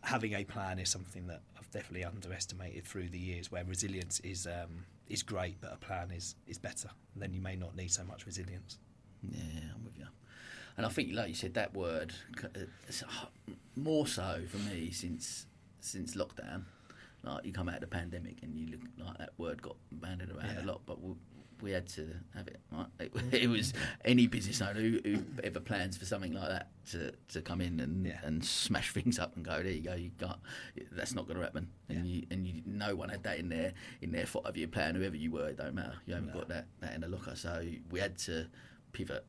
having a plan is something that definitely underestimated through the years. Where resilience is um, is great, but a plan is is better. And then you may not need so much resilience. Yeah, I'm with you. And I think, like you said, that word uh, more so for me since since lockdown. Like you come out of the pandemic and you look like that word got bandied around Yeah. a lot, but we, we had to have it. Right? It, it was any business owner who, who ever plans for something like that to, to come in and, Yeah. and smash things up and go there you go. You can't. That's not going to happen. And Yeah. you and you no one had that in their in their five year plan. Whoever you were, it don't matter. You haven't No. got that that in the locker. So we had to pivot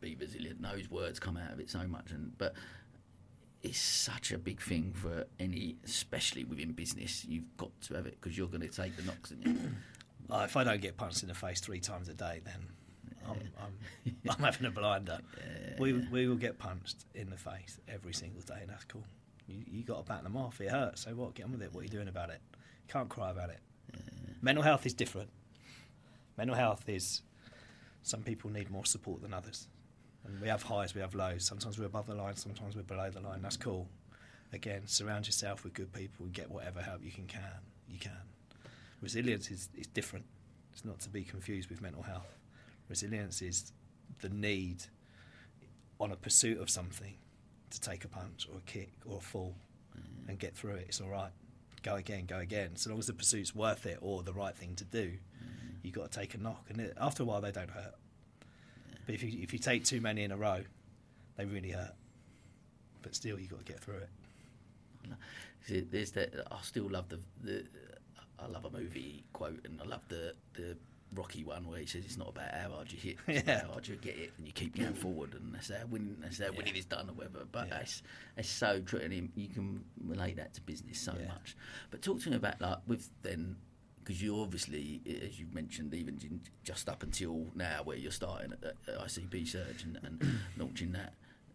be resilient. Those words come out of it so much, and but it's such a big thing for any, especially within business. You've got to have it because you're going to take the knocks, and Uh, if I don't get punched in the face three times a day, then I'm, I'm, I'm having a blinder. We we will get punched in the face every single day, and that's cool. You you got to back them off. It hurts, so what? Get on with it. What are you doing about it? You can't cry about it. Mental health is different. Mental health is some people need more support than others, and we have highs, we have lows. Sometimes we're above the line, sometimes we're below the line. That's cool. Again, surround yourself with good people and get whatever help you can. Can you can. Resilience is, is different. It's not to be confused with mental health. Resilience is the need on a pursuit of something to take a punch or a kick or a fall mm. and get through it. It's all right. Go again, go again. So long as the pursuit's worth it or the right thing to do, mm. you've got to take a knock. And it, after a while, they don't hurt. But if you, if you take too many in a row, they really hurt. But still, you've got to get through it. There's that. I still love the, the. I love a movie quote, and I love the the Rocky one where he says it's not about how hard you hit, it's Yeah. how hard you get it, and you keep going forward, and that's how winning. That's how winning Yeah. is done, or whatever. But Yeah. that's that's so true, and you- can relate that to business so Yeah. much. But talk to me about like with then. Because you obviously, as you've mentioned, even just up until now, where you're starting at, at ICP Search and, and launching that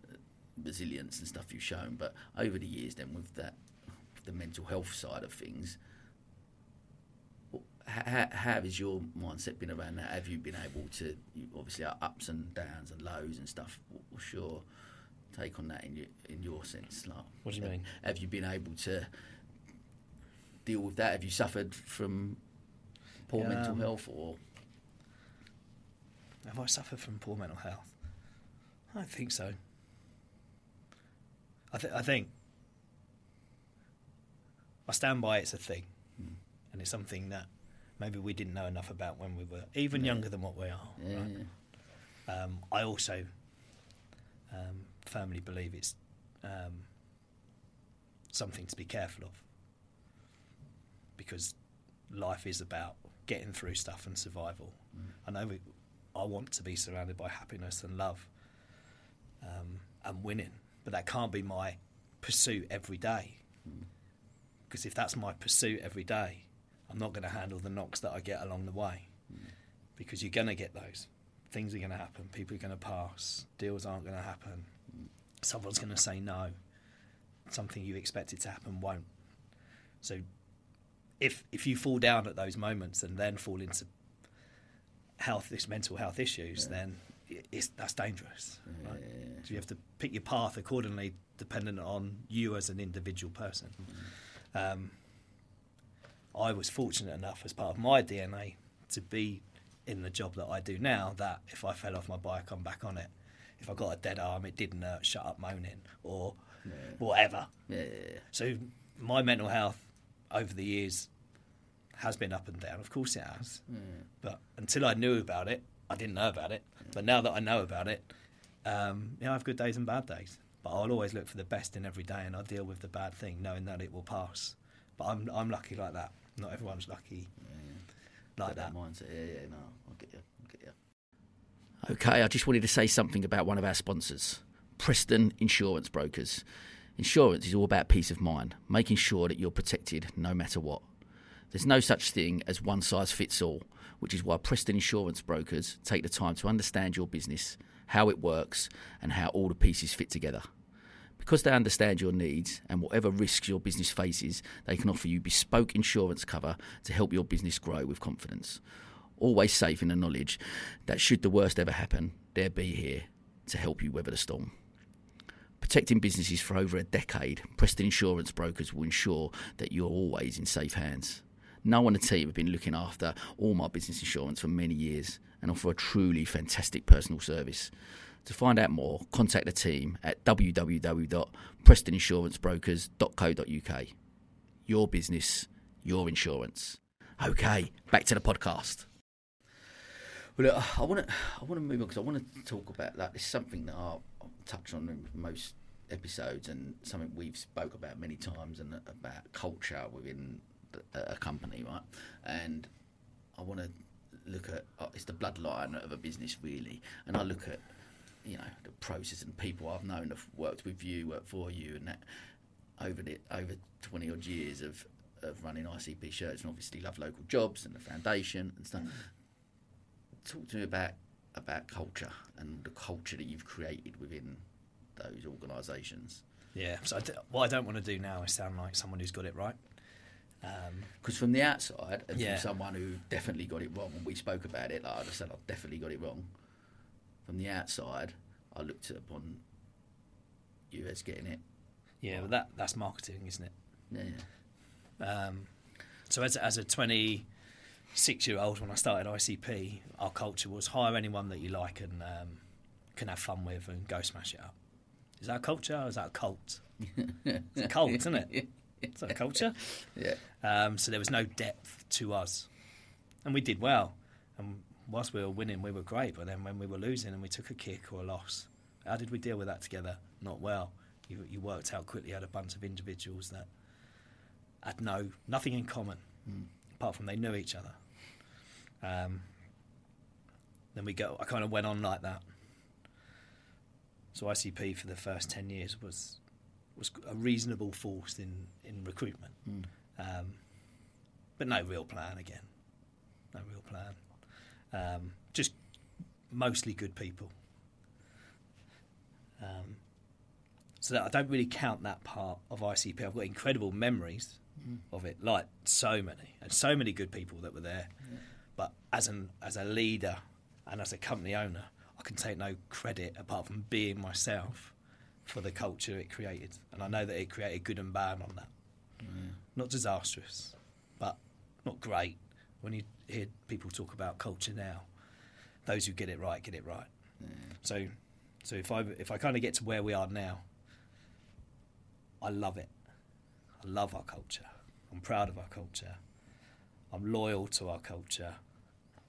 uh, resilience and stuff you've shown, but over the years, then with that, the mental health side of things, how, how has your mindset been around that? Have you been able to, obviously, our ups and downs and lows and stuff? What's your take on that in your in your sense? Like, What do you mean? Have you been able to deal with that? Have you suffered from poor Yeah, mental um, health or? Have I suffered from poor mental health? I don't think so. I, th- I think I stand by it's a thing, and it's something that maybe we didn't know enough about when we were even Yeah. younger than what we are. Yeah, right? Um, I also um, firmly believe it's um, something to be careful of because life is about getting through stuff and survival. I know we, I want to be surrounded by happiness and love um, and winning, but that can't be my pursuit every day. Because if that's my pursuit every day, I'm not going to handle the knocks that I get along the way. Because you're going to get those. Things are going to happen. People are going to pass. Deals aren't going to happen. Someone's going to say no. Something you expected to happen won't. So if if you fall down at those moments and then fall into health, this mental health issues, then it's that's dangerous. Right? So you have to pick your path accordingly, dependent on you as an individual person. Um, I was fortunate enough, as part of my DNA, to be in the job that I do now. That if I fell off my bike, I'm back on it. If I got a dead arm, it didn't hurt. Shut up moaning or whatever. Yeah, yeah, yeah. So my mental health over the years has been up and down. Of course it has. But until I knew about it, I didn't know about it. But now that I know about it, um, you know, I have good days and bad days. But I'll always look for the best in every day, and I deal with the bad thing, knowing that it will pass. But I'm I'm lucky like that. Not everyone's lucky like Got that. mindset. Yeah, yeah, no, I get you. I get you. Okay, I just wanted to say something about one of our sponsors, Preston Insurance Brokers. Insurance is all about peace of mind, making sure that you're protected no matter what. There's no such thing as one size fits all, which is why Preston Insurance Brokers take the time to understand your business, how it works, and how all the pieces fit together. Because they understand your needs and whatever risks your business faces, they can offer you bespoke insurance cover to help your business grow with confidence. Always safe in the knowledge that should the worst ever happen, they'll be here to help you weather the storm. Protecting businesses for over a decade, Preston Insurance Brokers will ensure that you're always in safe hands. No on the team have been looking after all my business insurance for many years and offer a truly fantastic personal service. To find out more, contact the team at www.prestoninsurancebrokers.co.uk. Your business, your insurance. Okay, back to the podcast. Well, look, I want to I want to move on because I want to talk about that. It's something that I'll touch on in most episodes and something we've spoke about many times and about culture within a company, right? And I want to look at uh, it's the bloodline of a business really, and I look at you know the process and people I've known have worked with you, worked for you, and that over the over twenty odd years of of running ICP Search, and obviously love local jobs and the foundation and stuff. Mm. Talk to me about about culture and the culture that you've created within those organisations. Yeah, so I d- what I don't want to do now is sound like someone who's got it right. Because um, from the outside, and yeah. from someone who definitely got it wrong, and we spoke about it, like I said, I definitely got it wrong. From the outside, I looked upon you as getting it. Yeah, but that that's marketing, isn't it? Yeah. Um, so as as a twenty six year old, when I started ICP, our culture was hire anyone that you like and um, can have fun with and go smash it up. Is that a culture or is that a cult? it's a cult, isn't it? It's a culture. yeah. Um, so there was no depth to us, and we did well. And whilst we were winning, we were great. But then when we were losing and we took a kick or a loss, how did we deal with that together? Not well. You, you worked out quickly. had a bunch of individuals that had no nothing in common, mm. apart from they knew each other. Um, then we go. I kind of went on like that. So ICP for the first ten years was was a reasonable force in in recruitment, mm. um, but no real plan again. No real plan. Um, just mostly good people. Um, so that I don't really count that part of ICP. I've got incredible memories mm. of it, like so many, and so many good people that were there. Yeah. But as an as a leader and as a company owner, I can take no credit apart from being myself for the culture it created. And I know that it created good and bad on that. Mm. Not disastrous, but not great. When you hear people talk about culture now, those who get it right get it right. So, so if I if I kind of get to where we are now, I love it. I love our culture. I'm proud of our culture. I'm loyal to our culture,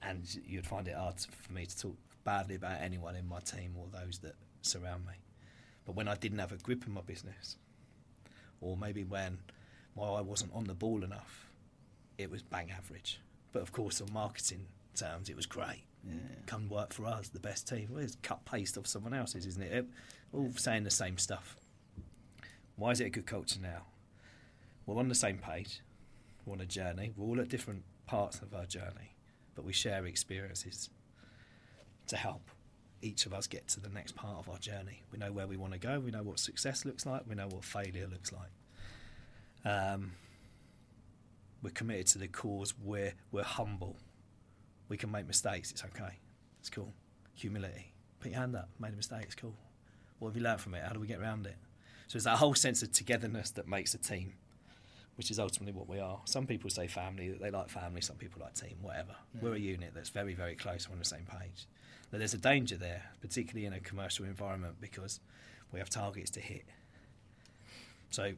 and you'd find it hard for me to talk badly about anyone in my team or those that surround me. But when I didn't have a grip in my business, or maybe when well, I wasn't on the ball enough, it was bang average. But of course, on marketing terms, it was great. Yeah. Come work for us, the best team. Well, it's cut paste of someone else's, isn't it? All saying the same stuff. Why is it a good culture now? We're on the same page. We're on a journey. We're all at different parts of our journey, but we share experiences to help each of us get to the next part of our journey. We know where we want to go. We know what success looks like. We know what failure looks like. Um, we're committed to the cause. We're we're humble. We can make mistakes. It's okay. It's cool. Humility. Put your hand up. Made a mistake. It's cool. What have you learned from it? How do we get around it? So it's that whole sense of togetherness that makes a team, which is ultimately what we are. Some people say family. They like family. Some people like team. Whatever. Yeah. We're a unit that's very very close. We're on the same page that there's a danger there, particularly in a commercial environment, because we have targets to hit. So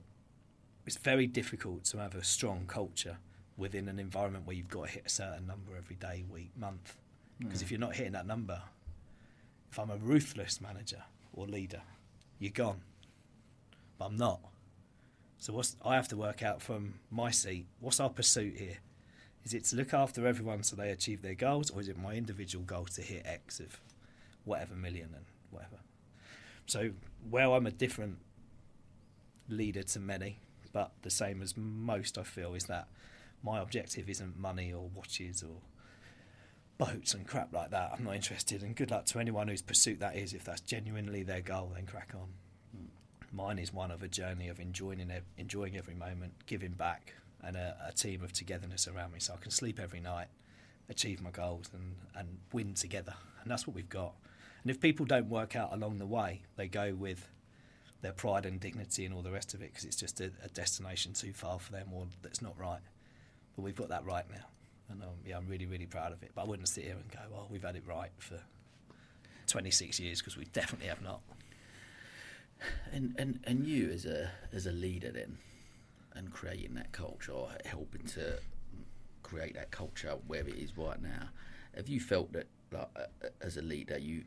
it's very difficult to have a strong culture within an environment where you've got to hit a certain number every day, week, month. Because mm. if you're not hitting that number, if I'm a ruthless manager or leader, you're gone. But I'm not. So what's I have to work out from my seat, what's our pursuit here? Is it to look after everyone so they achieve their goals, or is it my individual goal to hit X of whatever million and whatever? So where I'm a different leader to many, but the same as most, I feel, is that my objective isn't money or watches or boats and crap like that. I'm not interested, and good luck to anyone whose pursuit that is. If that's genuinely their goal, then crack on. Hmm. Mine is one of a journey of enjoying enjoying every moment, giving back, and a, a team of togetherness around me, so I can sleep every night, achieve my goals, and and win together. And that's what we've got. And if people don't work out along the way, they go with their pride and dignity and all the rest of it because it's just a, a destination too far for them or that's not right. But we've got that right now, and um, yeah, I'm really really proud of it. But I wouldn't sit here and go, "Well, we've had it right for 26 years," because we definitely have not. And, and and you as a as a leader then, and creating that culture, or helping to create that culture where it is right now. Have you felt that, like, as a leader, you-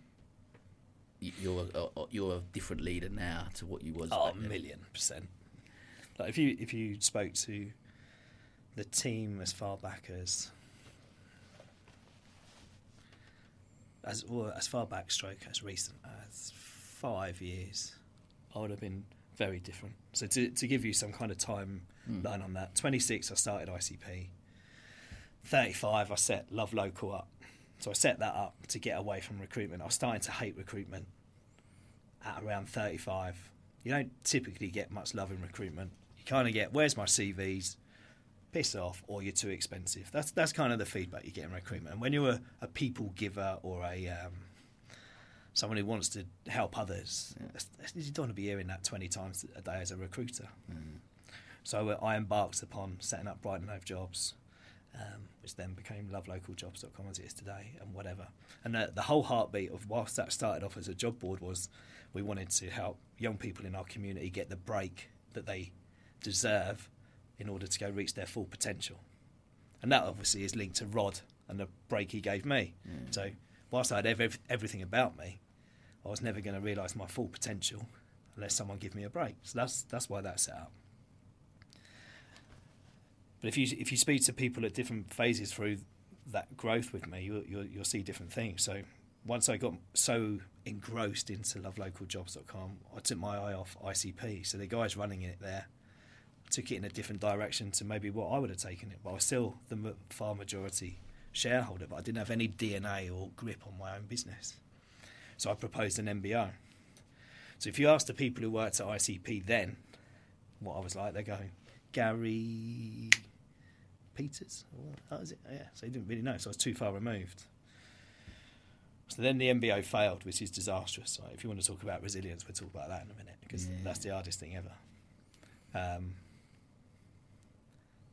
you're a, you're a different leader now to what you was? Oh, a million percent. Like if you if you spoke to the team as far back as as well, as far back stroke as recent as five years, I would have been very different. So to to give you some kind of time Mm. line on that, twenty six I started ICP. Thirty five I set Love Local up. So I set that up to get away from recruitment. I was starting to hate recruitment at around 35. You don't typically get much love in recruitment. You kind of get, where's my CVs? Piss off, or you're too expensive. That's that's kind of the feedback you get in recruitment. And when you're a, a people giver or a um, someone who wants to help others, that's- you don't want to be hearing that 20 times a day as a recruiter. Mm. So uh, I embarked upon setting up Brighton Hove Jobs, um, which then became lovelocaljobs.com as it is today, and whatever. And the, the whole heartbeat of whilst that started off as a job board was we wanted to help young people in our community get the break that they deserve in order to go reach their full potential. And that obviously is linked to Rod and the break he gave me. Mm. So whilst I had ev- everything about me, I was never going to realise my full potential unless someone give me a break. So that's that's why that's set up. But if you if you speak to people at different phases through that growth with me, you'll, you'll, you'll see different things. So once I got so engrossed into lovelocaljobs.com, I took my eye off ICP. So the guys running it there took it in a different direction to maybe what I would have taken it. But I was still the far majority shareholder, but I didn't have any DNA or grip on my own business. So I proposed an MBO. So if you ask the people who worked at ICP then what I was like, they're going, Gary Peters? That was it? Yeah, so he didn't really know, so I was too far removed. So then the MBO failed, which is disastrous. Right? If you want to talk about resilience, we'll talk about that in a minute because Yeah. that's the hardest thing ever. Um,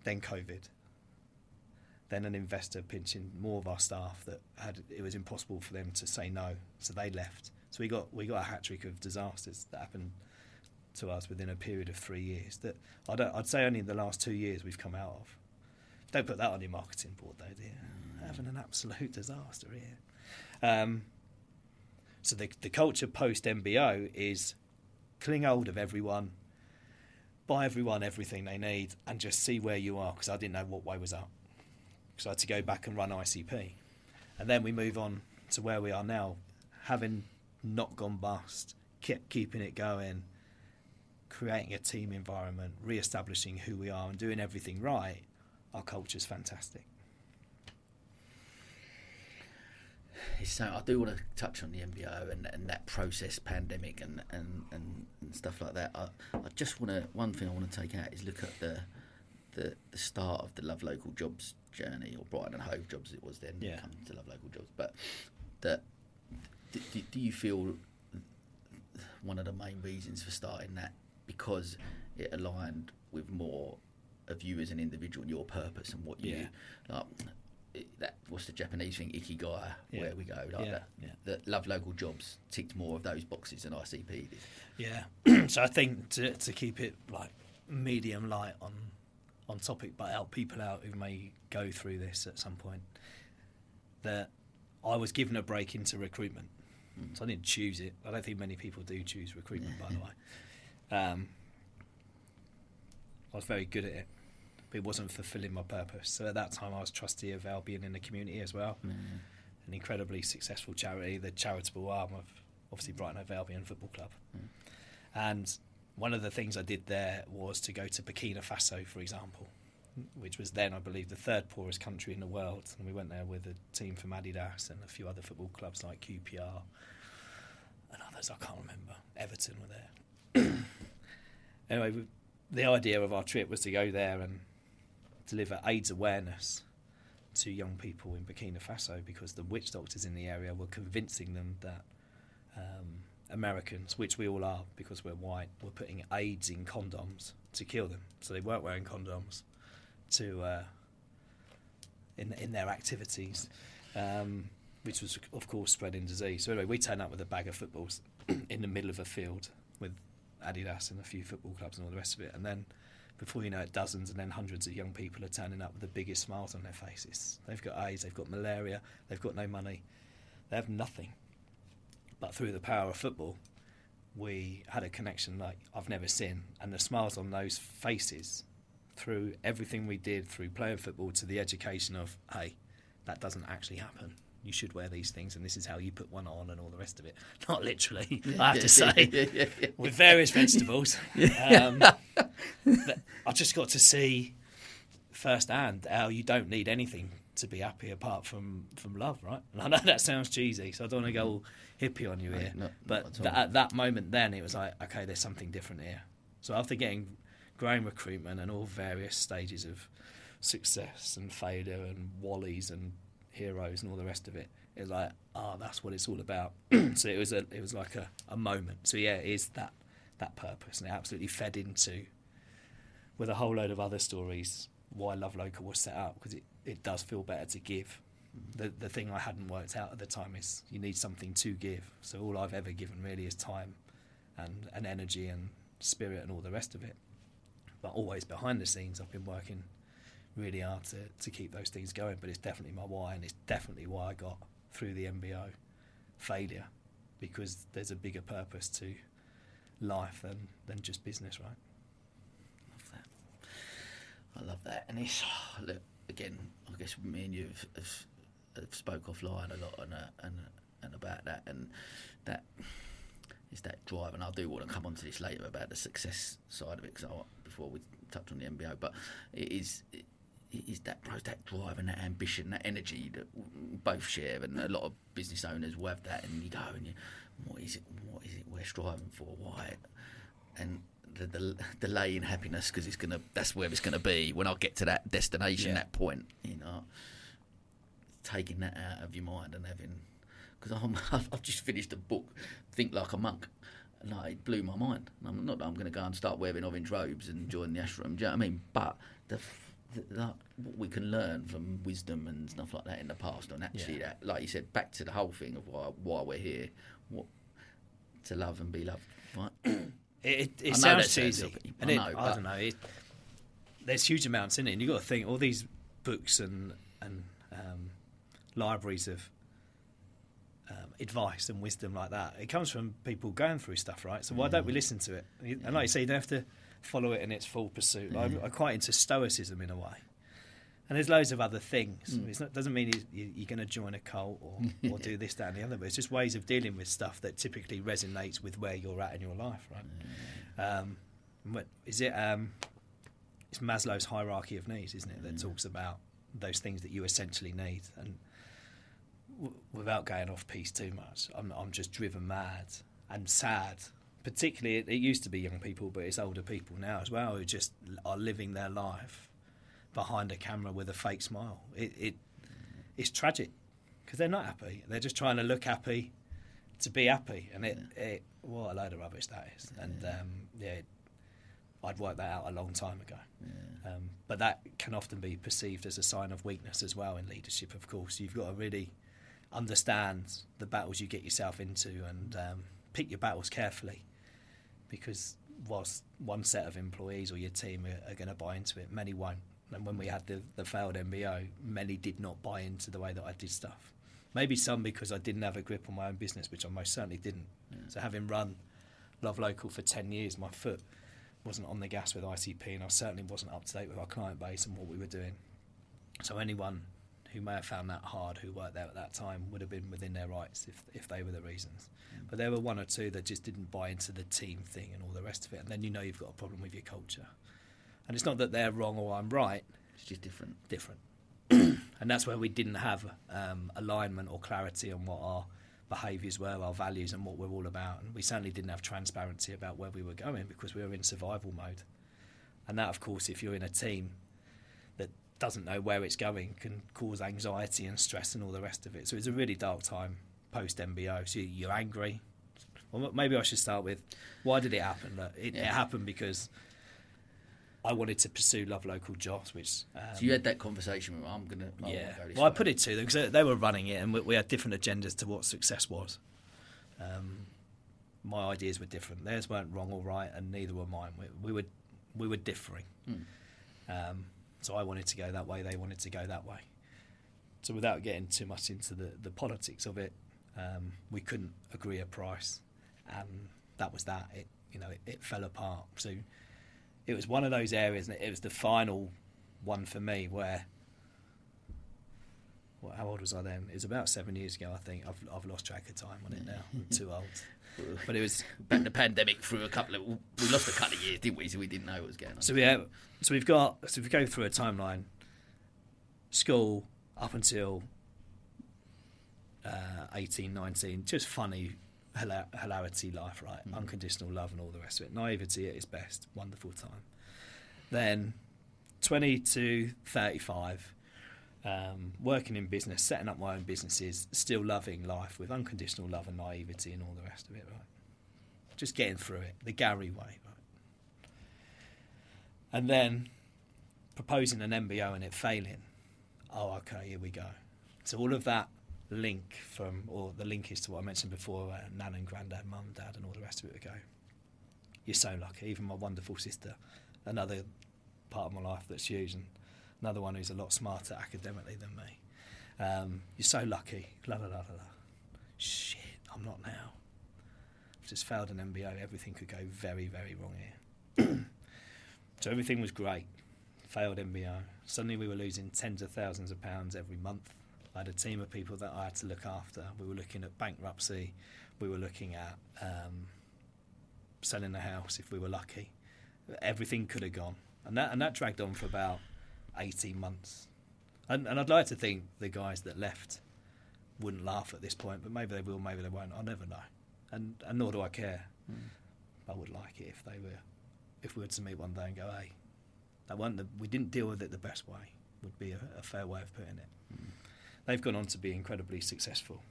then COVID. Then an investor pinching more of our staff that had it was impossible for them to say no, so they left. So we got we got a hat trick of disasters that happened to us within a period of three years. That I don't, I'd say only in the last two years we've come out of. Don't put that on your marketing board though, dear. Having an absolute disaster here. Um, so the the culture post MBO is cling hold of everyone, buy everyone everything they need, and just see where you are. Because I didn't know what way was up. So I had to go back and run ICP, and then we move on to where we are now, having not gone bust, kept keeping it going, creating a team environment, re-establishing who we are, and doing everything right. Our culture's fantastic. So I do want to touch on the MBO and, and that process, pandemic, and, and, and, stuff like that. I, I just want to one thing I want to take out is look at the, the the start of the Love Local Jobs journey, or Brighton and Hove Jobs it was then. Yeah. come to Love Local Jobs, but that do you feel one of the main reasons for starting that because it aligned with more of you as an individual and your purpose and what you Yeah. like it- that what's the Japanese thing ikigai Yeah. where we go like Yeah, that yeah. that love local jobs ticked more of those boxes than ICP did Yeah. so I think to to keep it like medium light on on topic, but help people out who may go through this at some point, that I was given a break into recruitment. So I didn't choose it. I don't think many people do choose recruitment, by the way. Um, I was very good at it, but it wasn't fulfilling my purpose. So at that time, I was trustee of Albion in the community as well, mm. an incredibly successful charity, the charitable arm of obviously Brighton Hove Albion Football Club. Mm. And one of the things I did there was to go to Burkina Faso, for example, which was then, I believe, the third poorest country in the world. And we went there with a team from Adidas and a few other football clubs like QPR and others I can't remember. Everton were there. anyway, the idea of our trip was to go there and deliver AIDS awareness to young people in Burkina Faso because the witch doctors in the area were convincing them that um, Americans, which we all are because we're white, were putting AIDS in condoms to kill them. So they weren't wearing condoms to uh, in in their activities, um, which was of course spreading disease. So anyway, we turned up with a bag of footballs in the middle of a field with Adidas and a few football clubs and all the rest of it, and then. Before you know it, dozens and then hundreds of young people are turning up with the biggest smiles on their faces. They've got AIDS, they've got malaria, they've got no money, they have nothing. But through the power of football, we had a connection like I've never seen, and the smiles on those faces through everything we did, through playing football to the education of, hey, that doesn't actually happen. You should wear these things, and this is how you put one on, and all the rest of it. Not literally, I have to say, with various vegetables. Um, I just got to see firsthand how you don't need anything to be happy apart from, from love, right? And I know that sounds cheesy, so I don't want to go all hippie on you here. not- but not at th- at that moment, then it was like, okay, there's something different here. So after getting growing recruitment and all various stages of success and failure and wallies and heroes and all the rest of it, it was like, oh, that's what it's all about. so it was a, it was like a, a moment. So yeah, it is that that purpose, and it absolutely fed into with a whole load of other stories why Love Local was set up because it, it does feel better to give. The the thing I hadn't worked out at the time is you need something to give. So all I've ever given really is time and, and energy and spirit and all the rest of it. But always behind the scenes I've been working really hard to, to keep those things going. But it's definitely my why and it's definitely why I got through the MBO failure because there's a bigger purpose to life than, than just business, right? love that. I love that, and it's look again. I guess me and you have, have, have spoke offline a lot and uh, and and about that, and that is that drive. And I do want to come on to this later about the success side of it, because before we touch on the MBO, but it is. It is that that drive and that ambition, that energy that both share, and a lot of business owners will have that. And you go and you, what is it? What is it we're striving for? Why? And the, the delay in happiness because it's gonna that's where it's gonna be when I get to that destination, Yeah. that point. You know, taking that out of your mind and having because I'm I've, I've just finished a book, Think Like a Monk. And like, it blew my mind. I'm not that I'm going to go and start wearing orange robes and join the ashram. Do you know what I mean? But the, the what we can learn from wisdom and stuff like that in the past, and actually Yeah. that, like you said, back to the whole thing of why why we're here, what to love and be loved. Right? It, it, I sounds that cheesy, silly. and I it, know, I don't know. It, there's huge amounts in it, and you've got to think all these books and and um, libraries of um, advice and wisdom like that. It comes from people going through stuff, right? So why don't Mm. we listen to it? And like you say, you don't have to follow it in its full pursuit. I'm, I'm quite into stoicism in a way. And there's loads of other things. Mm. It's not, doesn't mean you, you, you're going to join a cult or, or do this, that, and the other. But it's just ways of dealing with stuff that typically resonates with where you're at in your life, right? Um, what is it? Um, it's Maslow's hierarchy of needs, isn't it? That talks about those things that you essentially need. And w- without going off piece too much, I'm, I'm just driven mad and sad. Particularly, it, it used to be young people, but it's older people now as well who just are living their life behind a camera with a fake smile. It, it it's tragic because they're not happy. They're just trying to look happy to be happy, and it, it what a load of rubbish that is. And um, yeah, I'd worked that out a long time ago. Um, but that can often be perceived as a sign of weakness as well in leadership. Of course, you've got to really understand the battles you get yourself into and um, pick your battles carefully, because whilst one set of employees or your team are, are going to buy into it, many won't. And when we had the, the failed MBO, many did not buy into the way that I did stuff. Maybe some because I didn't have a grip on my own business, which I most certainly didn't. So having run Love Local for 10 years, my foot wasn't on the gas with ICP and I certainly wasn't up to date with our client base and what we were doing. So anyone who may have found that hard, who weren't there at that time, would have been within their rights if if they were the reasons. But there were one or two that just didn't buy into the team thing and all the rest of it, and then you know you've got a problem with your culture. And it's not that they're wrong or I'm right, It's just different. different. and that's where we didn't have um, alignment or clarity on what our behaviours were, our values, and what we're all about. And we certainly didn't have transparency about where we were going because we were in survival mode. And that, of course, if you're in a team doesn't know where it's going, can cause anxiety and stress and all the rest of it. So it's a really dark time post MBO. So you're angry. Well, maybe I should start with why did it happen? Look, It, it happened because I wanted to pursue Love Local jobs, which um, So you had that conversation with I'm gonna. Yeah. go Well, I put it to them because they were running it, and we, we had different agendas to what success was. Um, my ideas were different. Theirs weren't wrong or right, and neither were mine. We, we were we were differing. Mm. Um, so I wanted to go that way. They wanted to go that way. So without getting too much into the, the politics of it, um, we couldn't agree a price, and that was that. It you know it, it fell apart. So it was one of those areas, and it was the final one for me where. Well, how old was I then? It was about seven years ago, I think. I've I've lost track of time on it now. I'm too old. But it was the pandemic through a couple of. We lost a couple of years, didn't we? So we didn't know what was going on. So yeah, so we've got so if we go through a timeline, school up until uh, 18, 19, just funny hila- hilarity life, right? Unconditional love and all the rest of it. Naivety at its best, wonderful time. Then 20 to 35, um, working in business, setting up my own businesses, still loving life with unconditional love and naivety and all the rest of it, right? Just getting through it, the Gary way, right? and then proposing an MBO and it failing. Oh, okay, here we go. So all of that link from, or the link is to what I mentioned before, uh, nan and granddad, mum, dad, and all the rest of it would go. You're so lucky. Even my wonderful sister, another part of my life that's huge, and another one who's a lot smarter academically than me. Um, you're so lucky. La la la la la. Shit, I'm not now. I've just failed an MBO. Everything could go very, very wrong here. So everything was great. Failed MBO. Suddenly we were losing tens of thousands of pounds every month. I had a team of people that I had to look after. We were looking at bankruptcy. We were looking at um, selling the house if we were lucky. Everything could have gone, and that and that dragged on for about eighteen months. And, and I'd like to think the guys that left wouldn't laugh at this point, but maybe they will, maybe they won't. I'll never know, and and nor do I care. Hmm. I would like it if they were, if we were to meet one day and go, hey, that one the, we didn't deal with it the best way. Would be a, a fair way of putting it. Hmm. They've gone on to be incredibly successful.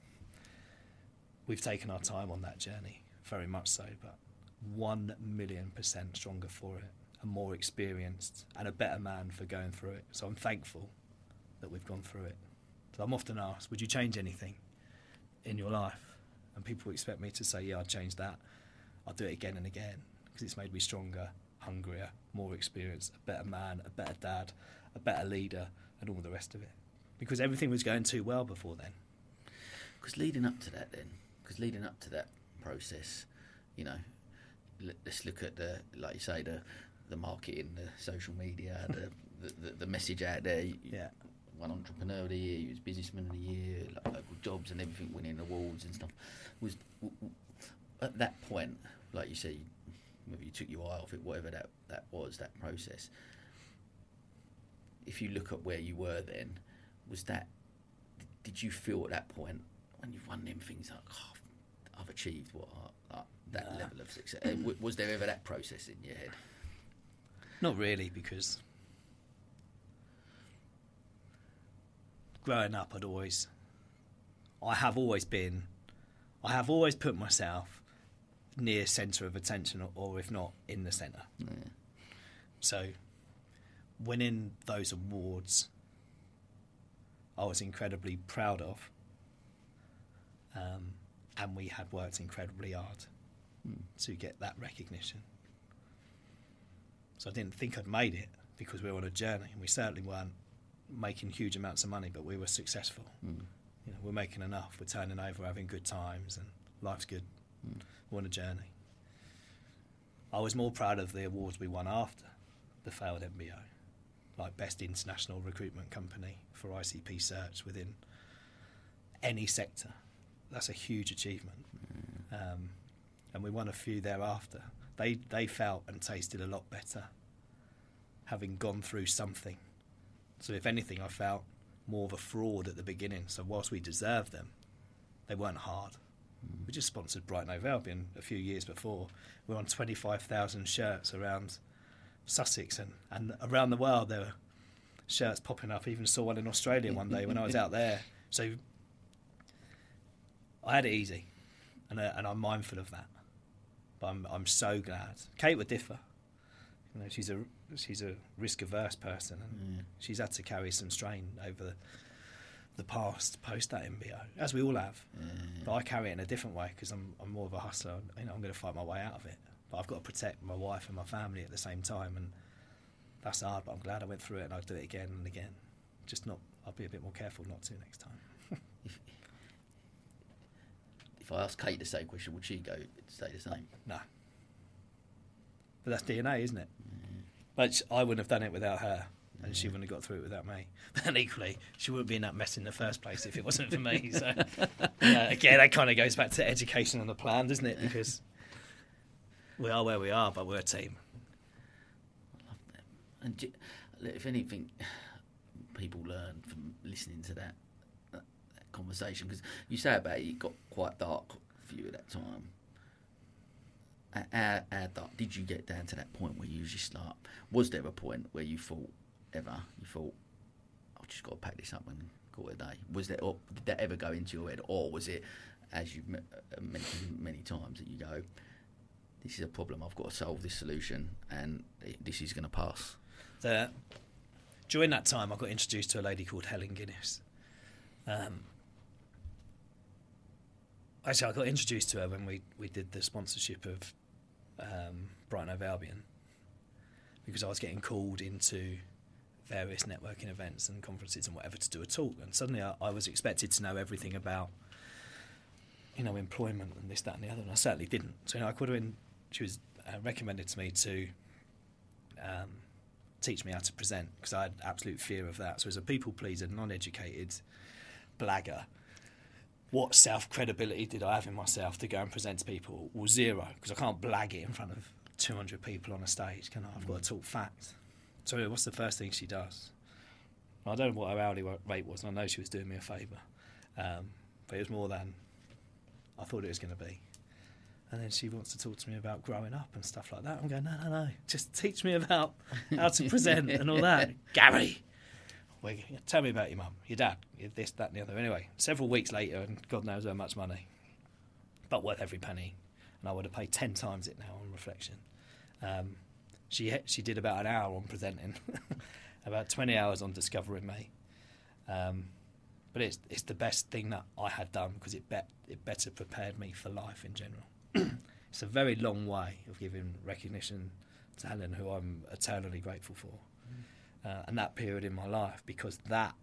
We've taken our time on that journey, very much so, but one million percent stronger for it, and more experienced, and a better man for going through it. So I'm thankful that we've gone through it. So I'm often asked, would you change anything in your life? And people expect me to say, yeah, I'd change that. I'll do it again and again because it's made me stronger, hungrier, more experienced, a better man, a better dad, a better leader, and all the rest of it. Because everything was going too well before then. Because leading up to that, then, because leading up to that process, you know, let's look at the, like you say, the the marketing, the social media, the, the, the the message out there. Yeah. Won entrepreneur of the year, you was businessman of the year, Love Local Jobs and everything, winning awards and stuff. Was w- w- at that point, like you say, maybe you took your eye off it, whatever that that was, that process. If you look at where you were then, was that did you feel at that point when you've won them things like oh, I've achieved what I, that Nah. level of success? Uh, was there ever that process in your head? Not really, because growing up, I'd always, I have always been, I have always put myself near centre of attention, or, if not in the centre. Yeah. So, winning those awards, I was incredibly proud of, um, and we had worked incredibly hard to get that recognition. So I didn't think I'd made it because we were on a journey, and we certainly weren't making huge amounts of money, but we were successful. Mm. You know, we're making enough, we're turning over, we're having good times, and life's good. We're on a journey. I was more proud of the awards we won after the failed MBO like best international recruitment company for ICP search within any sector. That's a huge achievement, um, and we won a few thereafter. They they felt and tasted a lot better, having gone through something. So if anything, I felt more of a fraud at the beginning. So whilst we deserved them, they weren't hard. We just sponsored Brighton Hove Albion a few years before. We were on 25,000 shirts around Sussex and, and around the world. There were shirts popping up. I even saw one in Australia one day when I was out there. So I had it easy, and, uh, and I'm mindful of that. But I'm, I'm so glad. Kate would differ. You know, she's a she's a risk averse person, and she's had to carry some strain over the, the past post that MBO, as we all have. But I carry it in a different way because I'm I'm more of a hustler. You know, I'm going to fight my way out of it. But I've got to protect my wife and my family at the same time, and that's hard. But I'm glad I went through it, and I'll do it again and again. Just not. I'll be a bit more careful not to next time. If, I asked Kate the same question, would she go say the same? No. But that's DNA, isn't it? But I wouldn't have done it without her, and she wouldn't have got through it without me. And equally, she wouldn't be in that mess in the first place if it wasn't for me. So, yeah, uh, again, that kind of goes back to education and the plan, doesn't it? Because we are where we are, but we're a team. And if anything, people learn from listening to that conversation because you say about it, it got quite dark for you at that time. How- How, dark did you get down to that point where you just like? Was there a point where you thought ever you thought I've just got to pack this up and call it a day? Was there or did that ever go into your head, or was it as you've uh, mentioned many times that you go? This is a problem. I've got to solve this solution, and this is going to pass. During that time, I got introduced to a lady called Helen Guinness. Um, actually, I got introduced to her when we, we did the sponsorship of um, Brighton Hove Albion because I was getting called into various networking events and conferences and whatever to do a talk. And suddenly I, I was expected to know everything about, you know, employment and this, that, and the other. And I certainly didn't. So, you know, I could have been, she was uh, recommended to me to um, teach me how to present because I had absolute fear of that. So, as a people pleaser, non educated blagger, what self credibility did I have in myself to go and present to people? Well, zero, because I can't blag it in front of 200 people on a stage, can I? I've got to talk facts. So, what's the first thing she does? I don't know what her hourly rate was, and I know she was doing me a favour, um, but it was more than I thought it was going to be. And then she wants to talk to me about growing up and stuff like that. I'm going, no, no, no, just teach me about how to present and all that. Gary, well, tell me about your mum, your dad, this, that, and the other. Anyway, several weeks later, and God knows how much money, but worth every penny. And I would have paid 10 times it now on reflection. Um, she, she did about an hour on presenting, about 20 hours on discovering me. Um, but it's, it's the best thing that I had done because it, bet, it better prepared me for life in general. it's a very long way of giving recognition to Helen, who I'm eternally grateful for uh, and that period in my life because that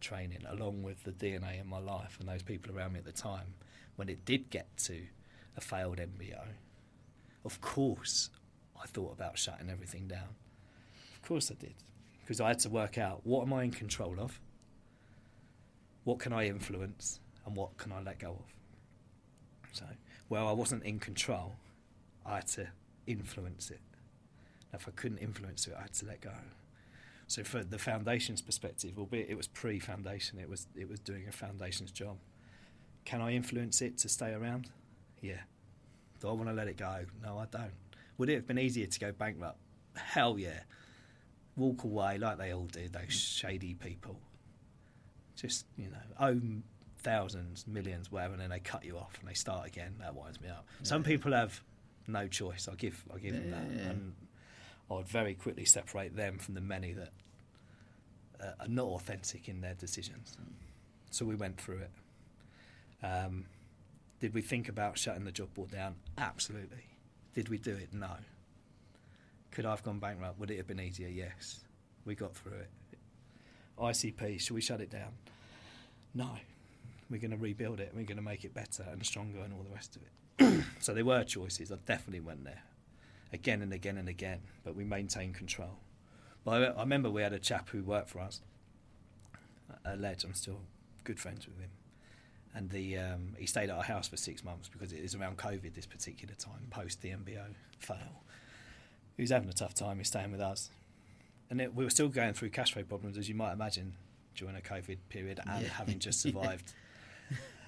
training, along with the DNA in my life and those people around me at the time, when it did get to a failed MBO, of course I thought about shutting everything down. Of course I did. Because I had to work out what am I in control of, what can I influence, and what can I let go of. So, where I wasn't in control, I had to influence it. If I couldn't influence it, I had to let go. So for the foundations perspective, albeit it was pre-foundation, it was it was doing a foundations job. Can I influence it to stay around? Yeah. Do I want to let it go? No, I don't. Would it have been easier to go bankrupt? Hell yeah. Walk away like they all did, those shady people. Just, you know, own thousands, millions, whatever, and then they cut you off and they start again. That winds me up. Some people have no choice. I give I give them that. Yeah, yeah. I would very quickly separate them from the many that uh, are not authentic in their decisions. So we went through it. Um, did we think about shutting the job board down? Absolutely. Did we do it? No. Could I have gone bankrupt? Would it have been easier? Yes. We got through it. ICP, should we shut it down? No. We're going to rebuild it. We're going to make it better and stronger and all the rest of it. so there were choices. I definitely went there again and again and again, but we maintained control. But I, I remember we had a chap who worked for us, a ledge. I'm still good friends with him, and the um, he stayed at our house for six months because it was around COVID this particular time, post the MBO fail. He was having a tough time. He's staying with us, and it, we were still going through cash flow problems, as you might imagine, during a COVID period, and Yeah. having just survived.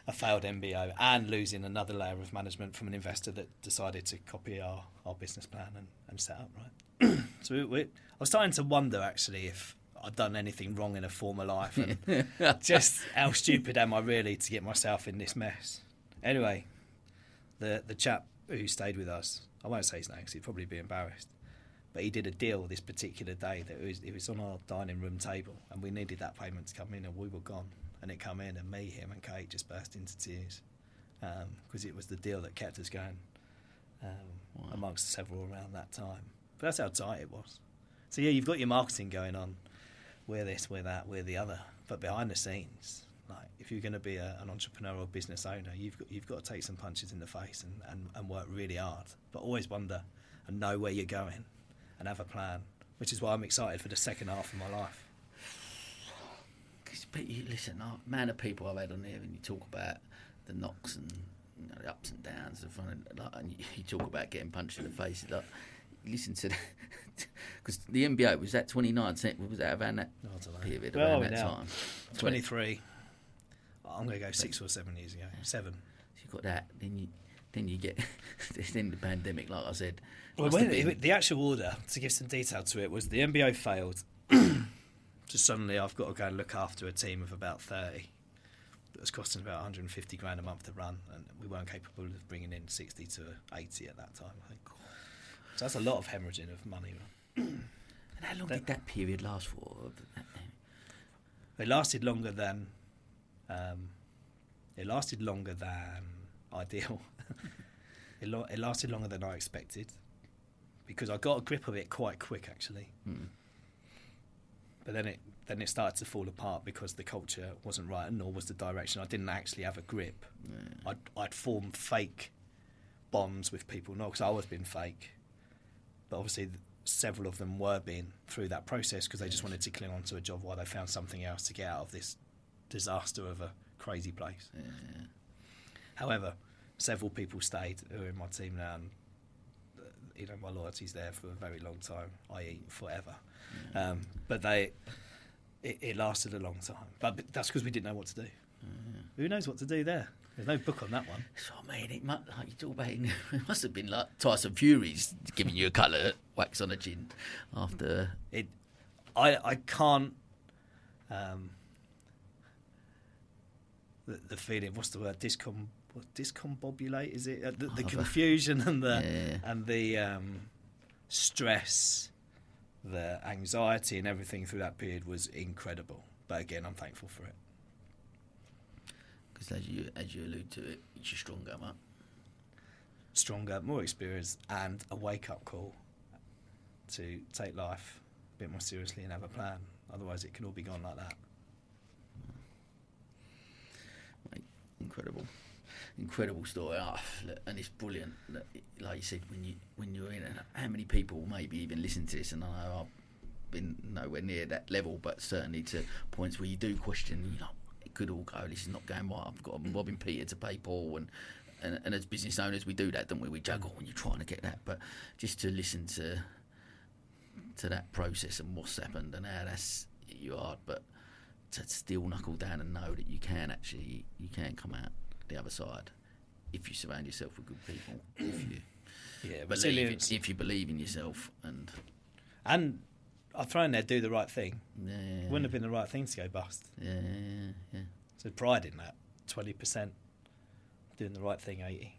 A failed MBO and losing another layer of management from an investor that decided to copy our, our business plan and, and set up right. so we, we, I was starting to wonder actually if I'd done anything wrong in a former life and just how stupid am I really to get myself in this mess. Anyway, the the chap who stayed with us, I won't say his name 'cause he'd probably be embarrassed, but he did a deal this particular day that it was, it was on our dining room table and we needed that payment to come in and we were gone. And it come in and me, him and Kate just burst into tears because it was the deal that kept us going um, Wow. amongst several around that time. But that's how tight it was. So yeah, you've got your marketing going on. We're this, we're that, we're the other. But behind the scenes, like if you're going to be a, an entrepreneur or business owner, you've got you've got to take some punches in the face and, and, and work really hard. But always wonder and know where you're going and have a plan. Which is why I'm excited for the second half of my life. 'Cause, but you listen, uh, man of people I've had on here, and you talk about the knocks and you know, the ups and downs, the fun, and, like, and you, you talk about getting punched in the face. Like, listen to that because the MBO was that 2019, was that around that I don't period, Where are around that now? time? 23. I'm going to go six or seven years ago. Seven. So you've got that, then you then you get then the pandemic, like I said. Well, when, been- the actual order, to give some detail to it, was the MBO failed. so suddenly I've got to go and look after a team of about 30. That was costing about 150 grand a month to run, and we weren't capable of bringing in 60 to 80 at that time, I think. So that's a lot of hemorrhaging of money. and how long did that period last for? It lasted longer than. Um, it lasted longer than ideal. it, lo- it lasted longer than I expected because I got a grip of it quite quick, actually. Hmm. But then it then it started to fall apart because the culture wasn't right, and nor was the direction. I didn't actually have a grip. I'd, I'd formed fake bonds with people, not because I was being fake, but obviously several of them were being through that process because they just wanted to cling on to a job while they found something else to get out of this disaster of a crazy place. Yeah. However, several people stayed who are in my team now, and uh, you know my loyalty's there for a very long time, i.e., forever. Um, but they, it, it lasted a long time. But, that's because we didn't know what to do. Who knows what to do there? There's no book on that one. So I mean, it must, like you talk about, it, it must have been like Tyson Fury's giving you a colour wax on the chin after. It, I, I can't. Um, the, the feeling. What's the word? Discom. What, discombobulate is it? Uh, the, the confusion and the Yeah. and the um, stress, the anxiety, and everything through that period was incredible. But again, I'm thankful for it. Because as you as you allude to it, it's your stronger, mate. Stronger, more experience, and a wake up call to take life a bit more seriously and have a plan. Otherwise, it can all be gone like that. Mate, incredible, incredible story. Ah, look, and it's brilliant. Look, Like you said, when you when you're in, it, how many people maybe even listen to this? And I know I've been nowhere near that level, but certainly to points where you do question. You know, it could all go. This is not going right. I've got I'm robbing Peter to pay Paul, and, and and as business owners, we do that, don't we? We juggle when you're trying to get that, but just to listen to to that process and what's happened and how that's you hard, but to still knuckle down and know that you can actually you can come out the other side if you surround yourself with good people. If you Yeah, believe, if you believe in yourself, and and I throw in there, do the right thing. yeah, Wouldn't have been the right thing to go bust. yeah, yeah. So pride in that. Twenty percent doing the right thing. Eighty.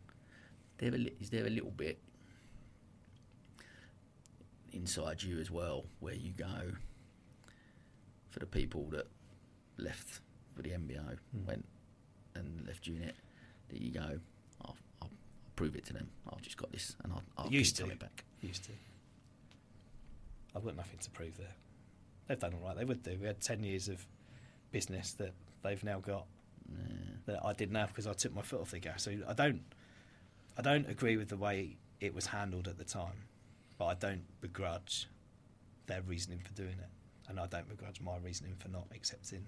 There a is there a little bit inside you as well where you go for the people that left for the MBO Mm. went and the left unit that you go I'll, I'll prove it to them I've just got this and I'll, I'll Used keep to. coming back Used to. I've got nothing to prove there. They've done all right. They would do. We had ten years of business that they've now got yeah. that I didn't have because I took my foot off the gas. So I don't, I don't agree with the way it was handled at the time, but I don't begrudge their reasoning for doing it, and I don't begrudge my reasoning for not accepting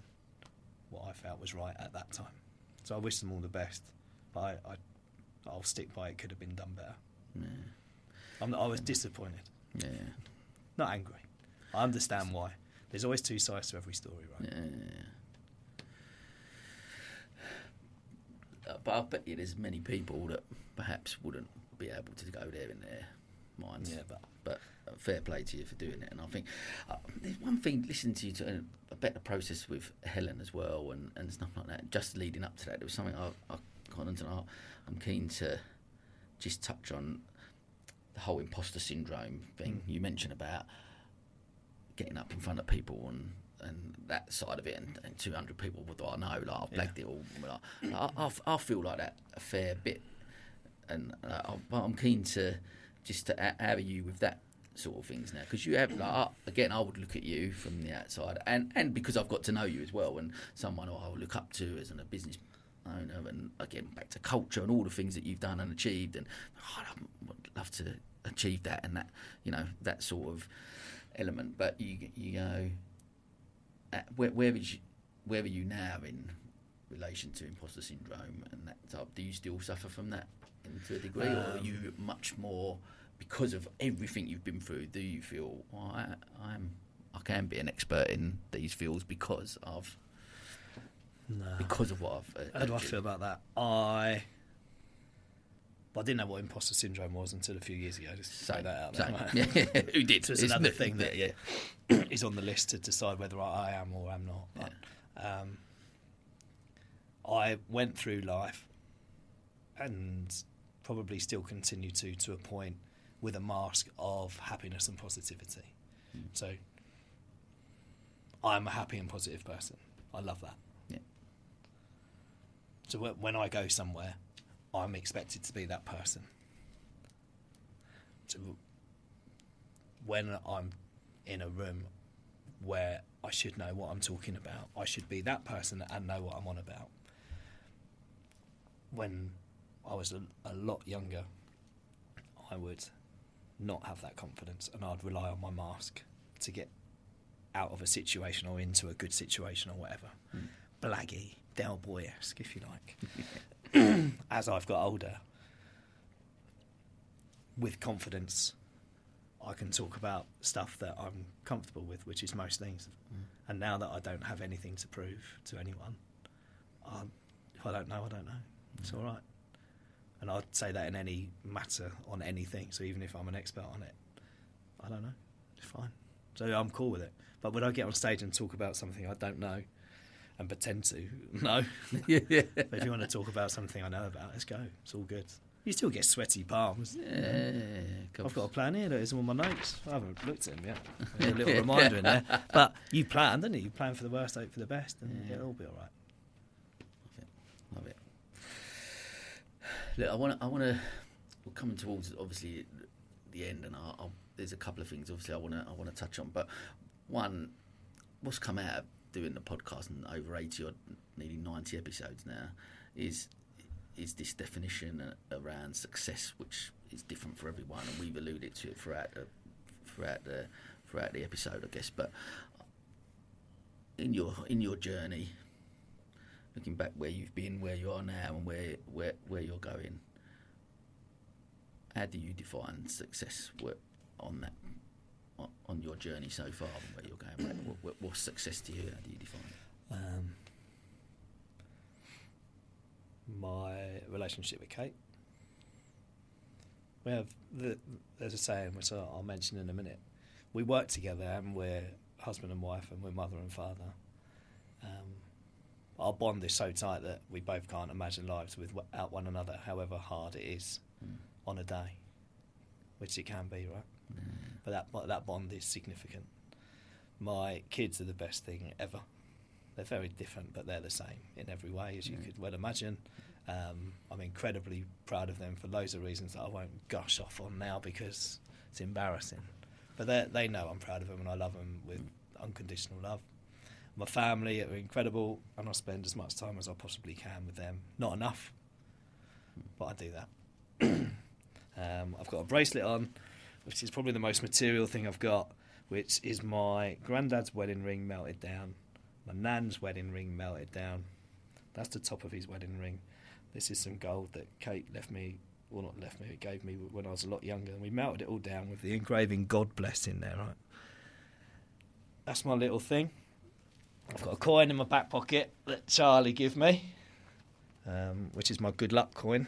what I felt was right at that time. So I wish them all the best, but I, I I'll stick by it. Could have been done better. Yeah. I'm, I was disappointed, Yeah. not angry. I understand why. There's always two sides to every story, right? Yeah. Uh, but I bet you there's many people that perhaps wouldn't be able to go there in their minds. Yeah, but But fair play to you for doing it. And I think uh, there's one thing, listening to you to uh, a better process with Helen as well and, and stuff like that. Just leading up to that, there was something I, I got into. I- I'm keen to just touch on the whole imposter syndrome thing Mm. you mentioned about getting up in front of people and and that side of it and, and 200 people do I know like I've Yeah. it all like, I, I, I feel like that a fair bit and uh, I'm- but I'm keen to just to ha- have you with that sort of things now. Because you have like I- again I would look at you from the outside and and because I've got to know you as well and someone I would look up to as a business owner and again back to culture and all the things that you've done and achieved and oh, I would love to achieve that and that you know that sort of element. But you you go uh, where where is you, where are you now in relation to imposter syndrome and that type? Do you still suffer from that to a degree or are Um, you much more because of everything you've been through do you feel well, I, I'm I can be an expert in these fields because of no. because of what I've uh, How do I feel about that? I. Well, I didn't know what imposter syndrome was until a few years ago. Just Same, that out there. Yeah, who did? So it's It's another not- thing that yeah, is on the list to decide whether I am or am not. But, um, I went through life and probably still continue to to a point with a mask of happiness and positivity. Mm. So I'm a happy and positive person. I love that. Yeah. So wh- when I go somewhere, I'm expected to be that person. So when I'm in a room where I should know what I'm talking about, I should be that person and know what I'm on about. When I was a, a lot younger, I would not have that confidence and I'd rely on my mask to get out of a situation or into a good situation or whatever. Mm. Blaggy, Del Boy esque, if you like. As I've got older, with confidence, I can talk about stuff that I'm comfortable with, which is most things. Mm. And now that I don't have anything to prove to anyone, i if I don't know, I don't know. It's all right. And I'd say that in any matter on anything. So even if I'm an expert on it, I don't know. It's fine. So I'm cool with it. But when I get on stage and talk about something I don't know and pretend to, no. yeah. But if you want to talk about something I know about, let's go. It's all good. You still get sweaty palms. Yeah, I've got a plan here. There's all my notes. I haven't looked at them yet. There's a little reminder in there. But you plan, didn't you? You plan for the worst, hope for the best, and Yeah. it'll all be all right. Love it. Look, I want to. I want to. We're coming towards obviously the end, and I'll, I'll, there's a couple of things obviously I want to. I want to touch on, but one, what's come out of doing the podcast and over eighty or nearly ninety episodes now, is is this definition around success, which is different for everyone, and we've alluded to it throughout the throughout the throughout the episode, I guess. But in your in your journey, looking back where you've been, where you are now, and where where where you're going, how do you define success on that on, your journey so far and where you're going? Right? What, what, what's success to you? How do you define it? Um, my relationship with Kate. We have the, there's a saying which I'll, I'll mention in a minute. We work together and we're husband and wife and we're mother and father. Um, our bond is so tight that we both can't imagine lives without one another, however hard it is Mm. on a day, which it can be, right? But that that bond is significant. My kids are the best thing ever. They're very different, but they're the same in every way, as you Yeah. could well imagine. Um, I'm incredibly proud of them for loads of reasons that I won't gush off on now because it's embarrassing. But they they know I'm proud of them and I love them with unconditional love. My family are incredible, and I spend as much time as I possibly can with them. Not enough, but I do that. um, I've got a bracelet on, which is probably the most material thing I've got, which is my granddad's wedding ring melted down, my nan's wedding ring melted down. That's the top of his wedding ring. This is some gold that Kate left me, well, not left me, it gave me when I was a lot younger. And we melted it all down with the engraving God bless in there, right? That's my little thing. I've got a coin in my back pocket that Charlie gave me, um, which is my good luck coin.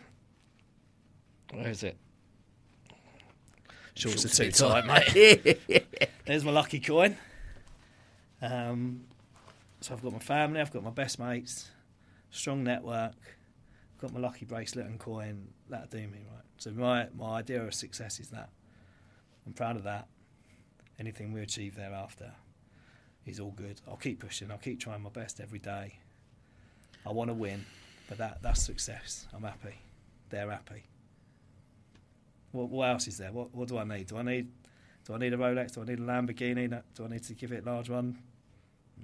Where is it? Shorts are too tight, mate. There's my lucky coin. Um, so I've got my family, I've got my best mates, strong network, I've got my lucky bracelet and coin. That'll do me, right? So my, my idea of success is that. I'm proud of that. Anything we achieve thereafter is all good. I'll keep pushing, I'll keep trying my best every day. I want to win, but that, that's success. I'm happy. They're happy. What, what else is there? What, what do I need? Do I need do I need a Rolex? Do I need a Lamborghini? Do I need to give it a large one?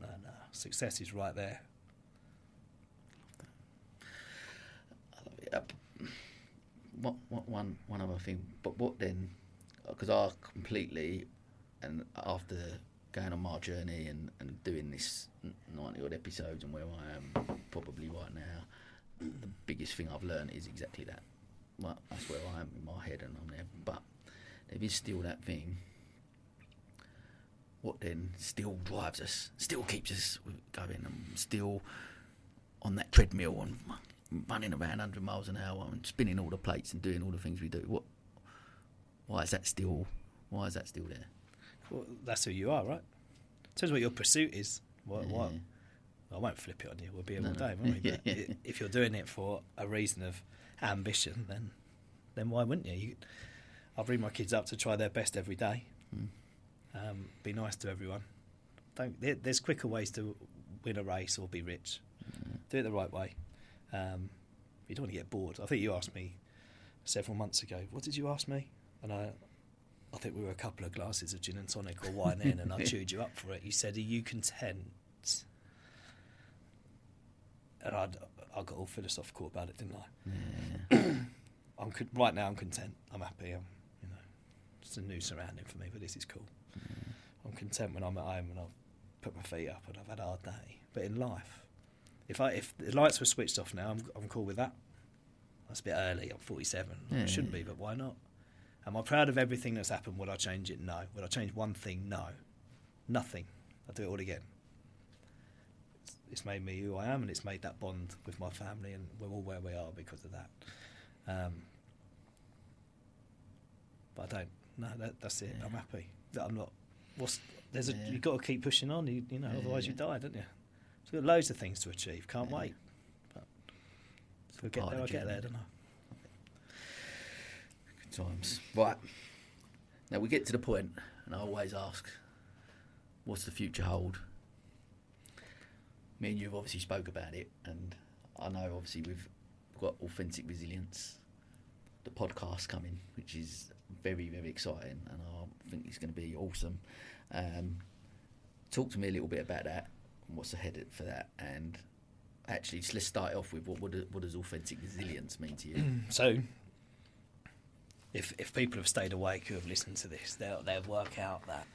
No, no. Success is right there. Yep. What, what, one, one other thing, but what then? Because I completely, and after going on my journey and, and doing this 90 odd episodes and where I am probably right now, the biggest thing I've learned is exactly that. Well, that's where I am in my head and I'm there. But there is still that thing. What then still drives us, still keeps us going, and still on that treadmill and running around 100 miles an hour and spinning all the plates and doing all the things we do. What? Why is that still? Why is that still there? Well, that's who you are, right? Tells what your pursuit is. What, what? Yeah. I won't flip it on you. We'll be here No, all day, won't we? But Yeah. if you're doing it for a reason of ambition, then then why wouldn't you? you I'll bring my kids up to try their best every day. Mm. Um, be nice to everyone. Don't. There, there's quicker ways to win a race or be rich. Do it the right way. Um, you don't want to get bored. I think you asked me several months ago. What did you ask me? And I, I think we were a couple of glasses of gin and tonic or wine in, and I chewed you up for it. You said, "Are you content?" And I, I got all philosophical about it, didn't I? Yeah. I'm con- right now. I'm content. I'm happy. I'm, you know, it's a new surrounding for me, but this is cool. I'm content when I'm at home and I've put my feet up and I've had a hard day. But in life, if I if the lights were switched off now, I'm I'm cool with that. That's a bit early. I'm 47. Yeah, I shouldn't be, but why not? Am I proud of everything that's happened? Would I change it? No. Would I change one thing? No. Nothing. I'd do it all again. It's, it's made me who I am, and it's made that bond with my family, and we're all where we are because of that. Um, but I don't. No, that, that's it. I'm happy. That I'm not. What's there's a Yeah. you've got to keep pushing on. You, you know, Yeah, otherwise yeah. you die, don't you? So we've got loads of things to achieve. Can't Yeah. wait. But if we get there, I get there, don't I? Times. Right. Now we get to the point, and I always ask, what's the future hold? Me and you have obviously spoke about it, and I know obviously we've got authentic resilience, the podcast coming, which is very very exciting, and I think it's going to be awesome. Um, talk to me a little bit about that, and what's ahead for that, and actually just let's start off with what what, what does authentic resilience mean to you? So, if if people have stayed awake who have listened to this, they'll they'll work out that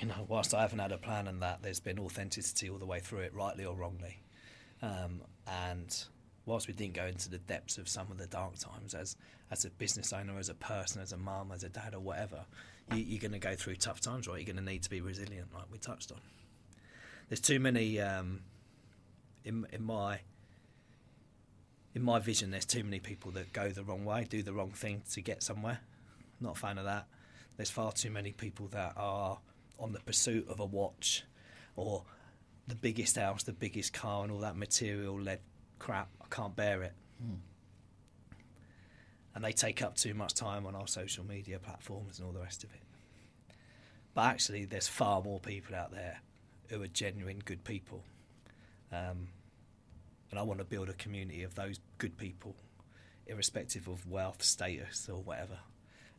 you know, whilst I haven't had a plan and that, there's been authenticity all the way through it, rightly or wrongly. Um, and whilst we didn't go into the depths of some of the dark times, as as a business owner, as a person, as a mum, as a dad, or whatever, you, you're going to go through tough times, right? You're going to need to be resilient, like we touched on. There's too many um, in in my in my vision, there's too many people that go the wrong way, do the wrong thing to get somewhere. Not a fan of that. There's far too many people that are on the pursuit of a watch or the biggest house, the biggest car, and all that material led crap. I can't bear it. And they take up too much time on our social media platforms and all the rest of it. But actually, there's far more people out there who are genuine good people. Um, and I want to build a community of those good people, irrespective of wealth, status, or whatever.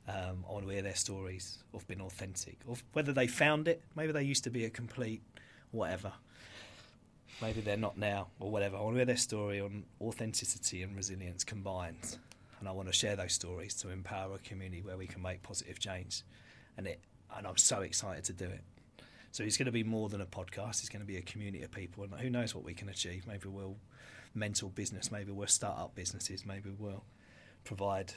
Um, I want to hear their stories of being authentic, of whether they found it. Maybe they used to be a complete whatever. Maybe they're not now, or whatever. I want to hear their story on authenticity and resilience combined, and I want to share those stories to empower a community where we can make positive change. And it and I'm so excited to do it. So it's going to be more than a podcast. It's going to be a community of people, and who knows what we can achieve? Maybe we'll mental business. Maybe we'll start up businesses. Maybe we'll provide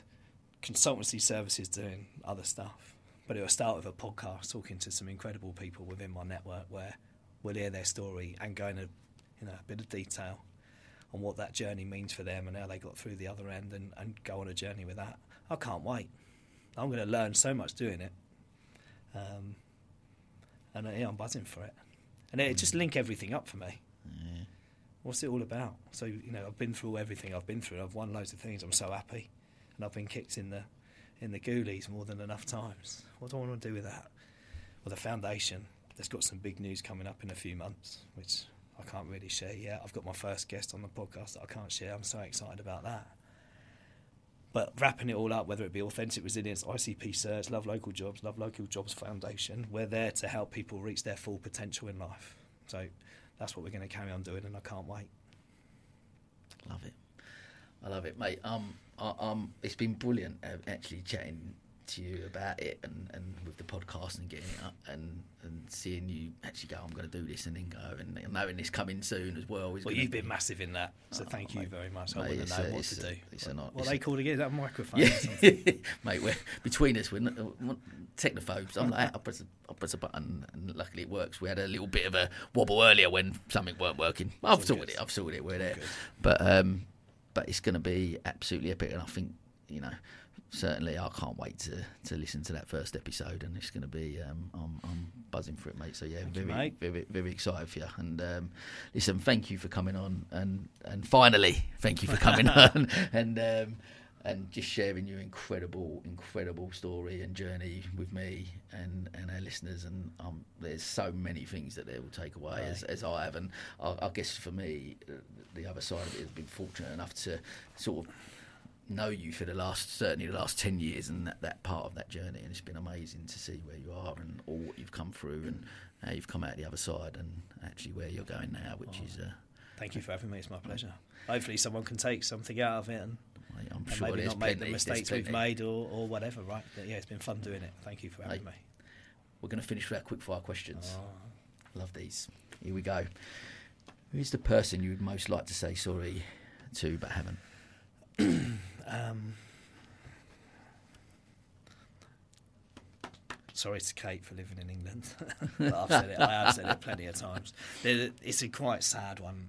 consultancy services doing other stuff. But it will start with a podcast, talking to some incredible people within my network, where we'll hear their story and go into you know a bit of detail on what that journey means for them and how they got through the other end, and, and go on a journey with that. I can't wait. I'm going to learn so much doing it. Um, and uh, yeah, I'm buzzing for it. And it just link everything up for me. Yeah. What's it all about? So you know, I've been through everything I've been through. I've won loads of things. I'm so happy, and I've been kicked in the in the goolies more than enough times. What do I want to do with that? Well, the foundation. There's got some big news coming up in a few months, which I can't really share yet. I've got my first guest on the podcast that I can't share. I'm so excited about that. But wrapping it all up, whether it be Authentic Resilience, ICP Search, Love Local Jobs, Love Local Jobs Foundation, we're there to help people reach their full potential in life. So that's what we're going to carry on doing, and I can't wait. Love it. I love it, mate. Um, I, um, it's been brilliant uh, actually chatting to you about it and, and with the podcast and getting it up and, and seeing you actually go, I'm going to do this and then go and knowing this coming soon as well. Well, you've be- been massive in that, so Oh, thank you very much. I Mate, wouldn't it's know a- what to do. it's what they a- called again? Is that microphone? Yeah, mate. We're between us. We're not, we're technophobes. I'm like, I press, a, I press a button, and luckily it works. We had a little bit of a wobble earlier when something weren't working. I've sorted it. I've sorted it. We're there. But um, but it's going to be absolutely epic, and I think you know. Certainly, I can't wait to, to listen to that first episode, and it's going to be. Um, I'm, I'm buzzing for it, mate. So yeah, Thank you, very, very, very excited for you. And um, listen, thank you for coming on, and and finally, thank you for coming on, and um, and just sharing your incredible, incredible story and journey with me and, and our listeners. And um, there's so many things that they will take away as, as I have. And I, I guess for me, uh, the other side of it has been fortunate enough to sort of know you for the last certainly the last 10 years and that, that part of that journey and it's been amazing to see where you are and all what you've come through and how you've come out the other side and actually where you're going now which is uh, Thank you for having me. It's my pleasure. Hopefully, someone can take something out of it and, I'm and sure maybe not make the plenty, mistakes we've made or, or whatever, right? But yeah, it's been fun doing it. Thank you for having Mate. me. We're going to finish with our quick fire questions. Oh. Love these. Here we go. Who's the person you would most like to say sorry to but haven't? Um, sorry to Kate for living in England. I've said it. I have said it plenty of times. It's a quite sad one.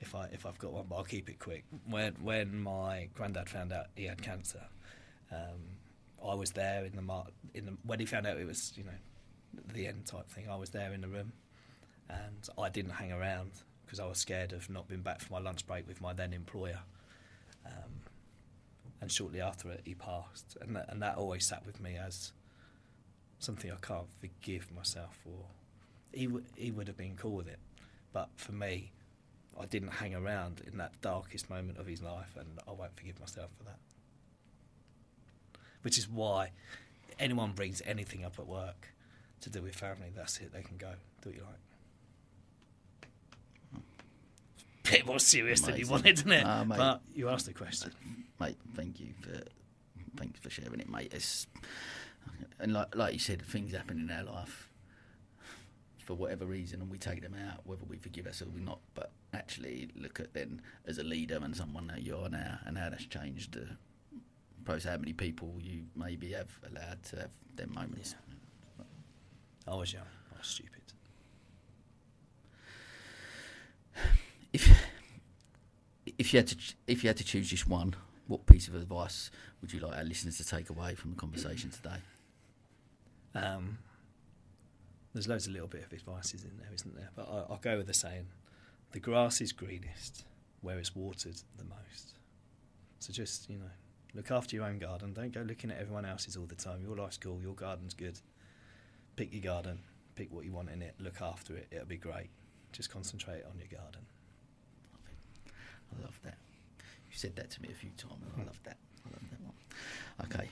If I if I've got one, but I'll keep it quick. When when my granddad found out he had cancer, um, I was there in the mar- in the, when he found out it was you know the end type thing. I was there in the room, and I didn't hang around because I was scared of not being back for my lunch break with my then employer. Um, and shortly after it, he passed, and that, and that always sat with me as something I can't forgive myself for. He w- he would have been cool with it, but for me, I didn't hang around in that darkest moment of his life, and I won't forgive myself for that. Which is why anyone brings anything up at work to do with family, that's it. They can go do what you like. Bit more serious than you wanted, isn't it? Ah, mate. but you asked the question. Mate, thank you for thanks for sharing it, mate. It's, and like like you said, things happen in our life for whatever reason, and we take them out, whether we forgive ourselves or we not. But actually, look at then as a leader and someone that you are now, and how that's changed the process. How many people you maybe have allowed to have their moments. I was young. I was stupid. If if you had to if you had to choose just one, what piece of advice would you like our listeners to take away from the conversation today? Um, there's loads of little bit of advices in there, isn't there? But I, I'll go with the saying: the grass is greenest where it's watered the most. So just you know, look after your own garden. Don't go looking at everyone else's all the time. Your life's cool. Your garden's good. Pick your garden. Pick what you want in it. Look after it. It'll be great. Just concentrate on your garden. I love that. You said that to me a few times. I love that. I love that one. Okay.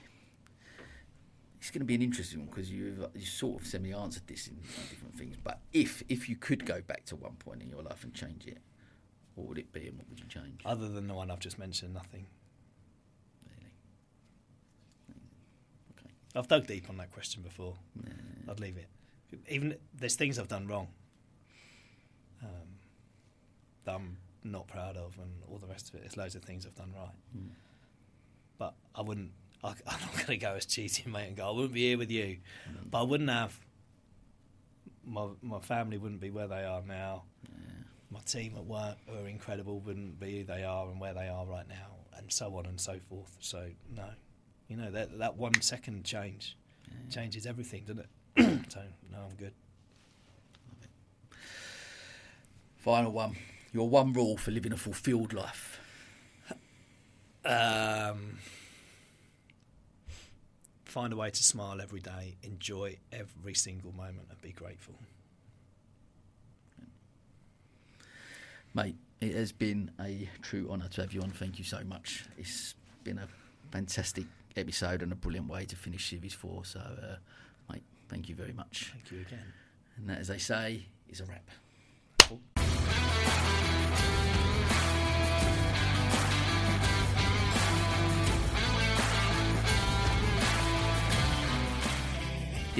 It's going to be an interesting one because you you sort of semi answered this in different things. But if if you could go back to one point in your life and change it, what would it be and what would you change? Other than the one I've just mentioned, nothing. Really? Okay. I've dug deep on that question before. I'd leave it. Even there's things I've done wrong um, that I'm not proud of, and all the rest of it. There's loads of things I've done right, Mm. but I wouldn't. I, I'm not going to go as cheating, mate, and go. I wouldn't be here with you, but I wouldn't have. My my family wouldn't be where they are now. My team at work who are incredible wouldn't be who they are and where they are right now, and so on and so forth. So no, you know that that one second change changes everything, doesn't it? so no, I'm good. Final one. Your one rule for living a fulfilled life. Um, find a way to smile every day, enjoy every single moment, and be grateful. Mate, it has been a true honour to have you on. Thank you so much. It's been a fantastic episode and a brilliant way to finish Series 4. So, uh, mate, thank you very much. Thank you again. And that, as they say, is a wrap.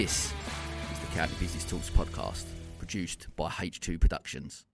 This is the County Business Talks podcast, produced by H2 Productions.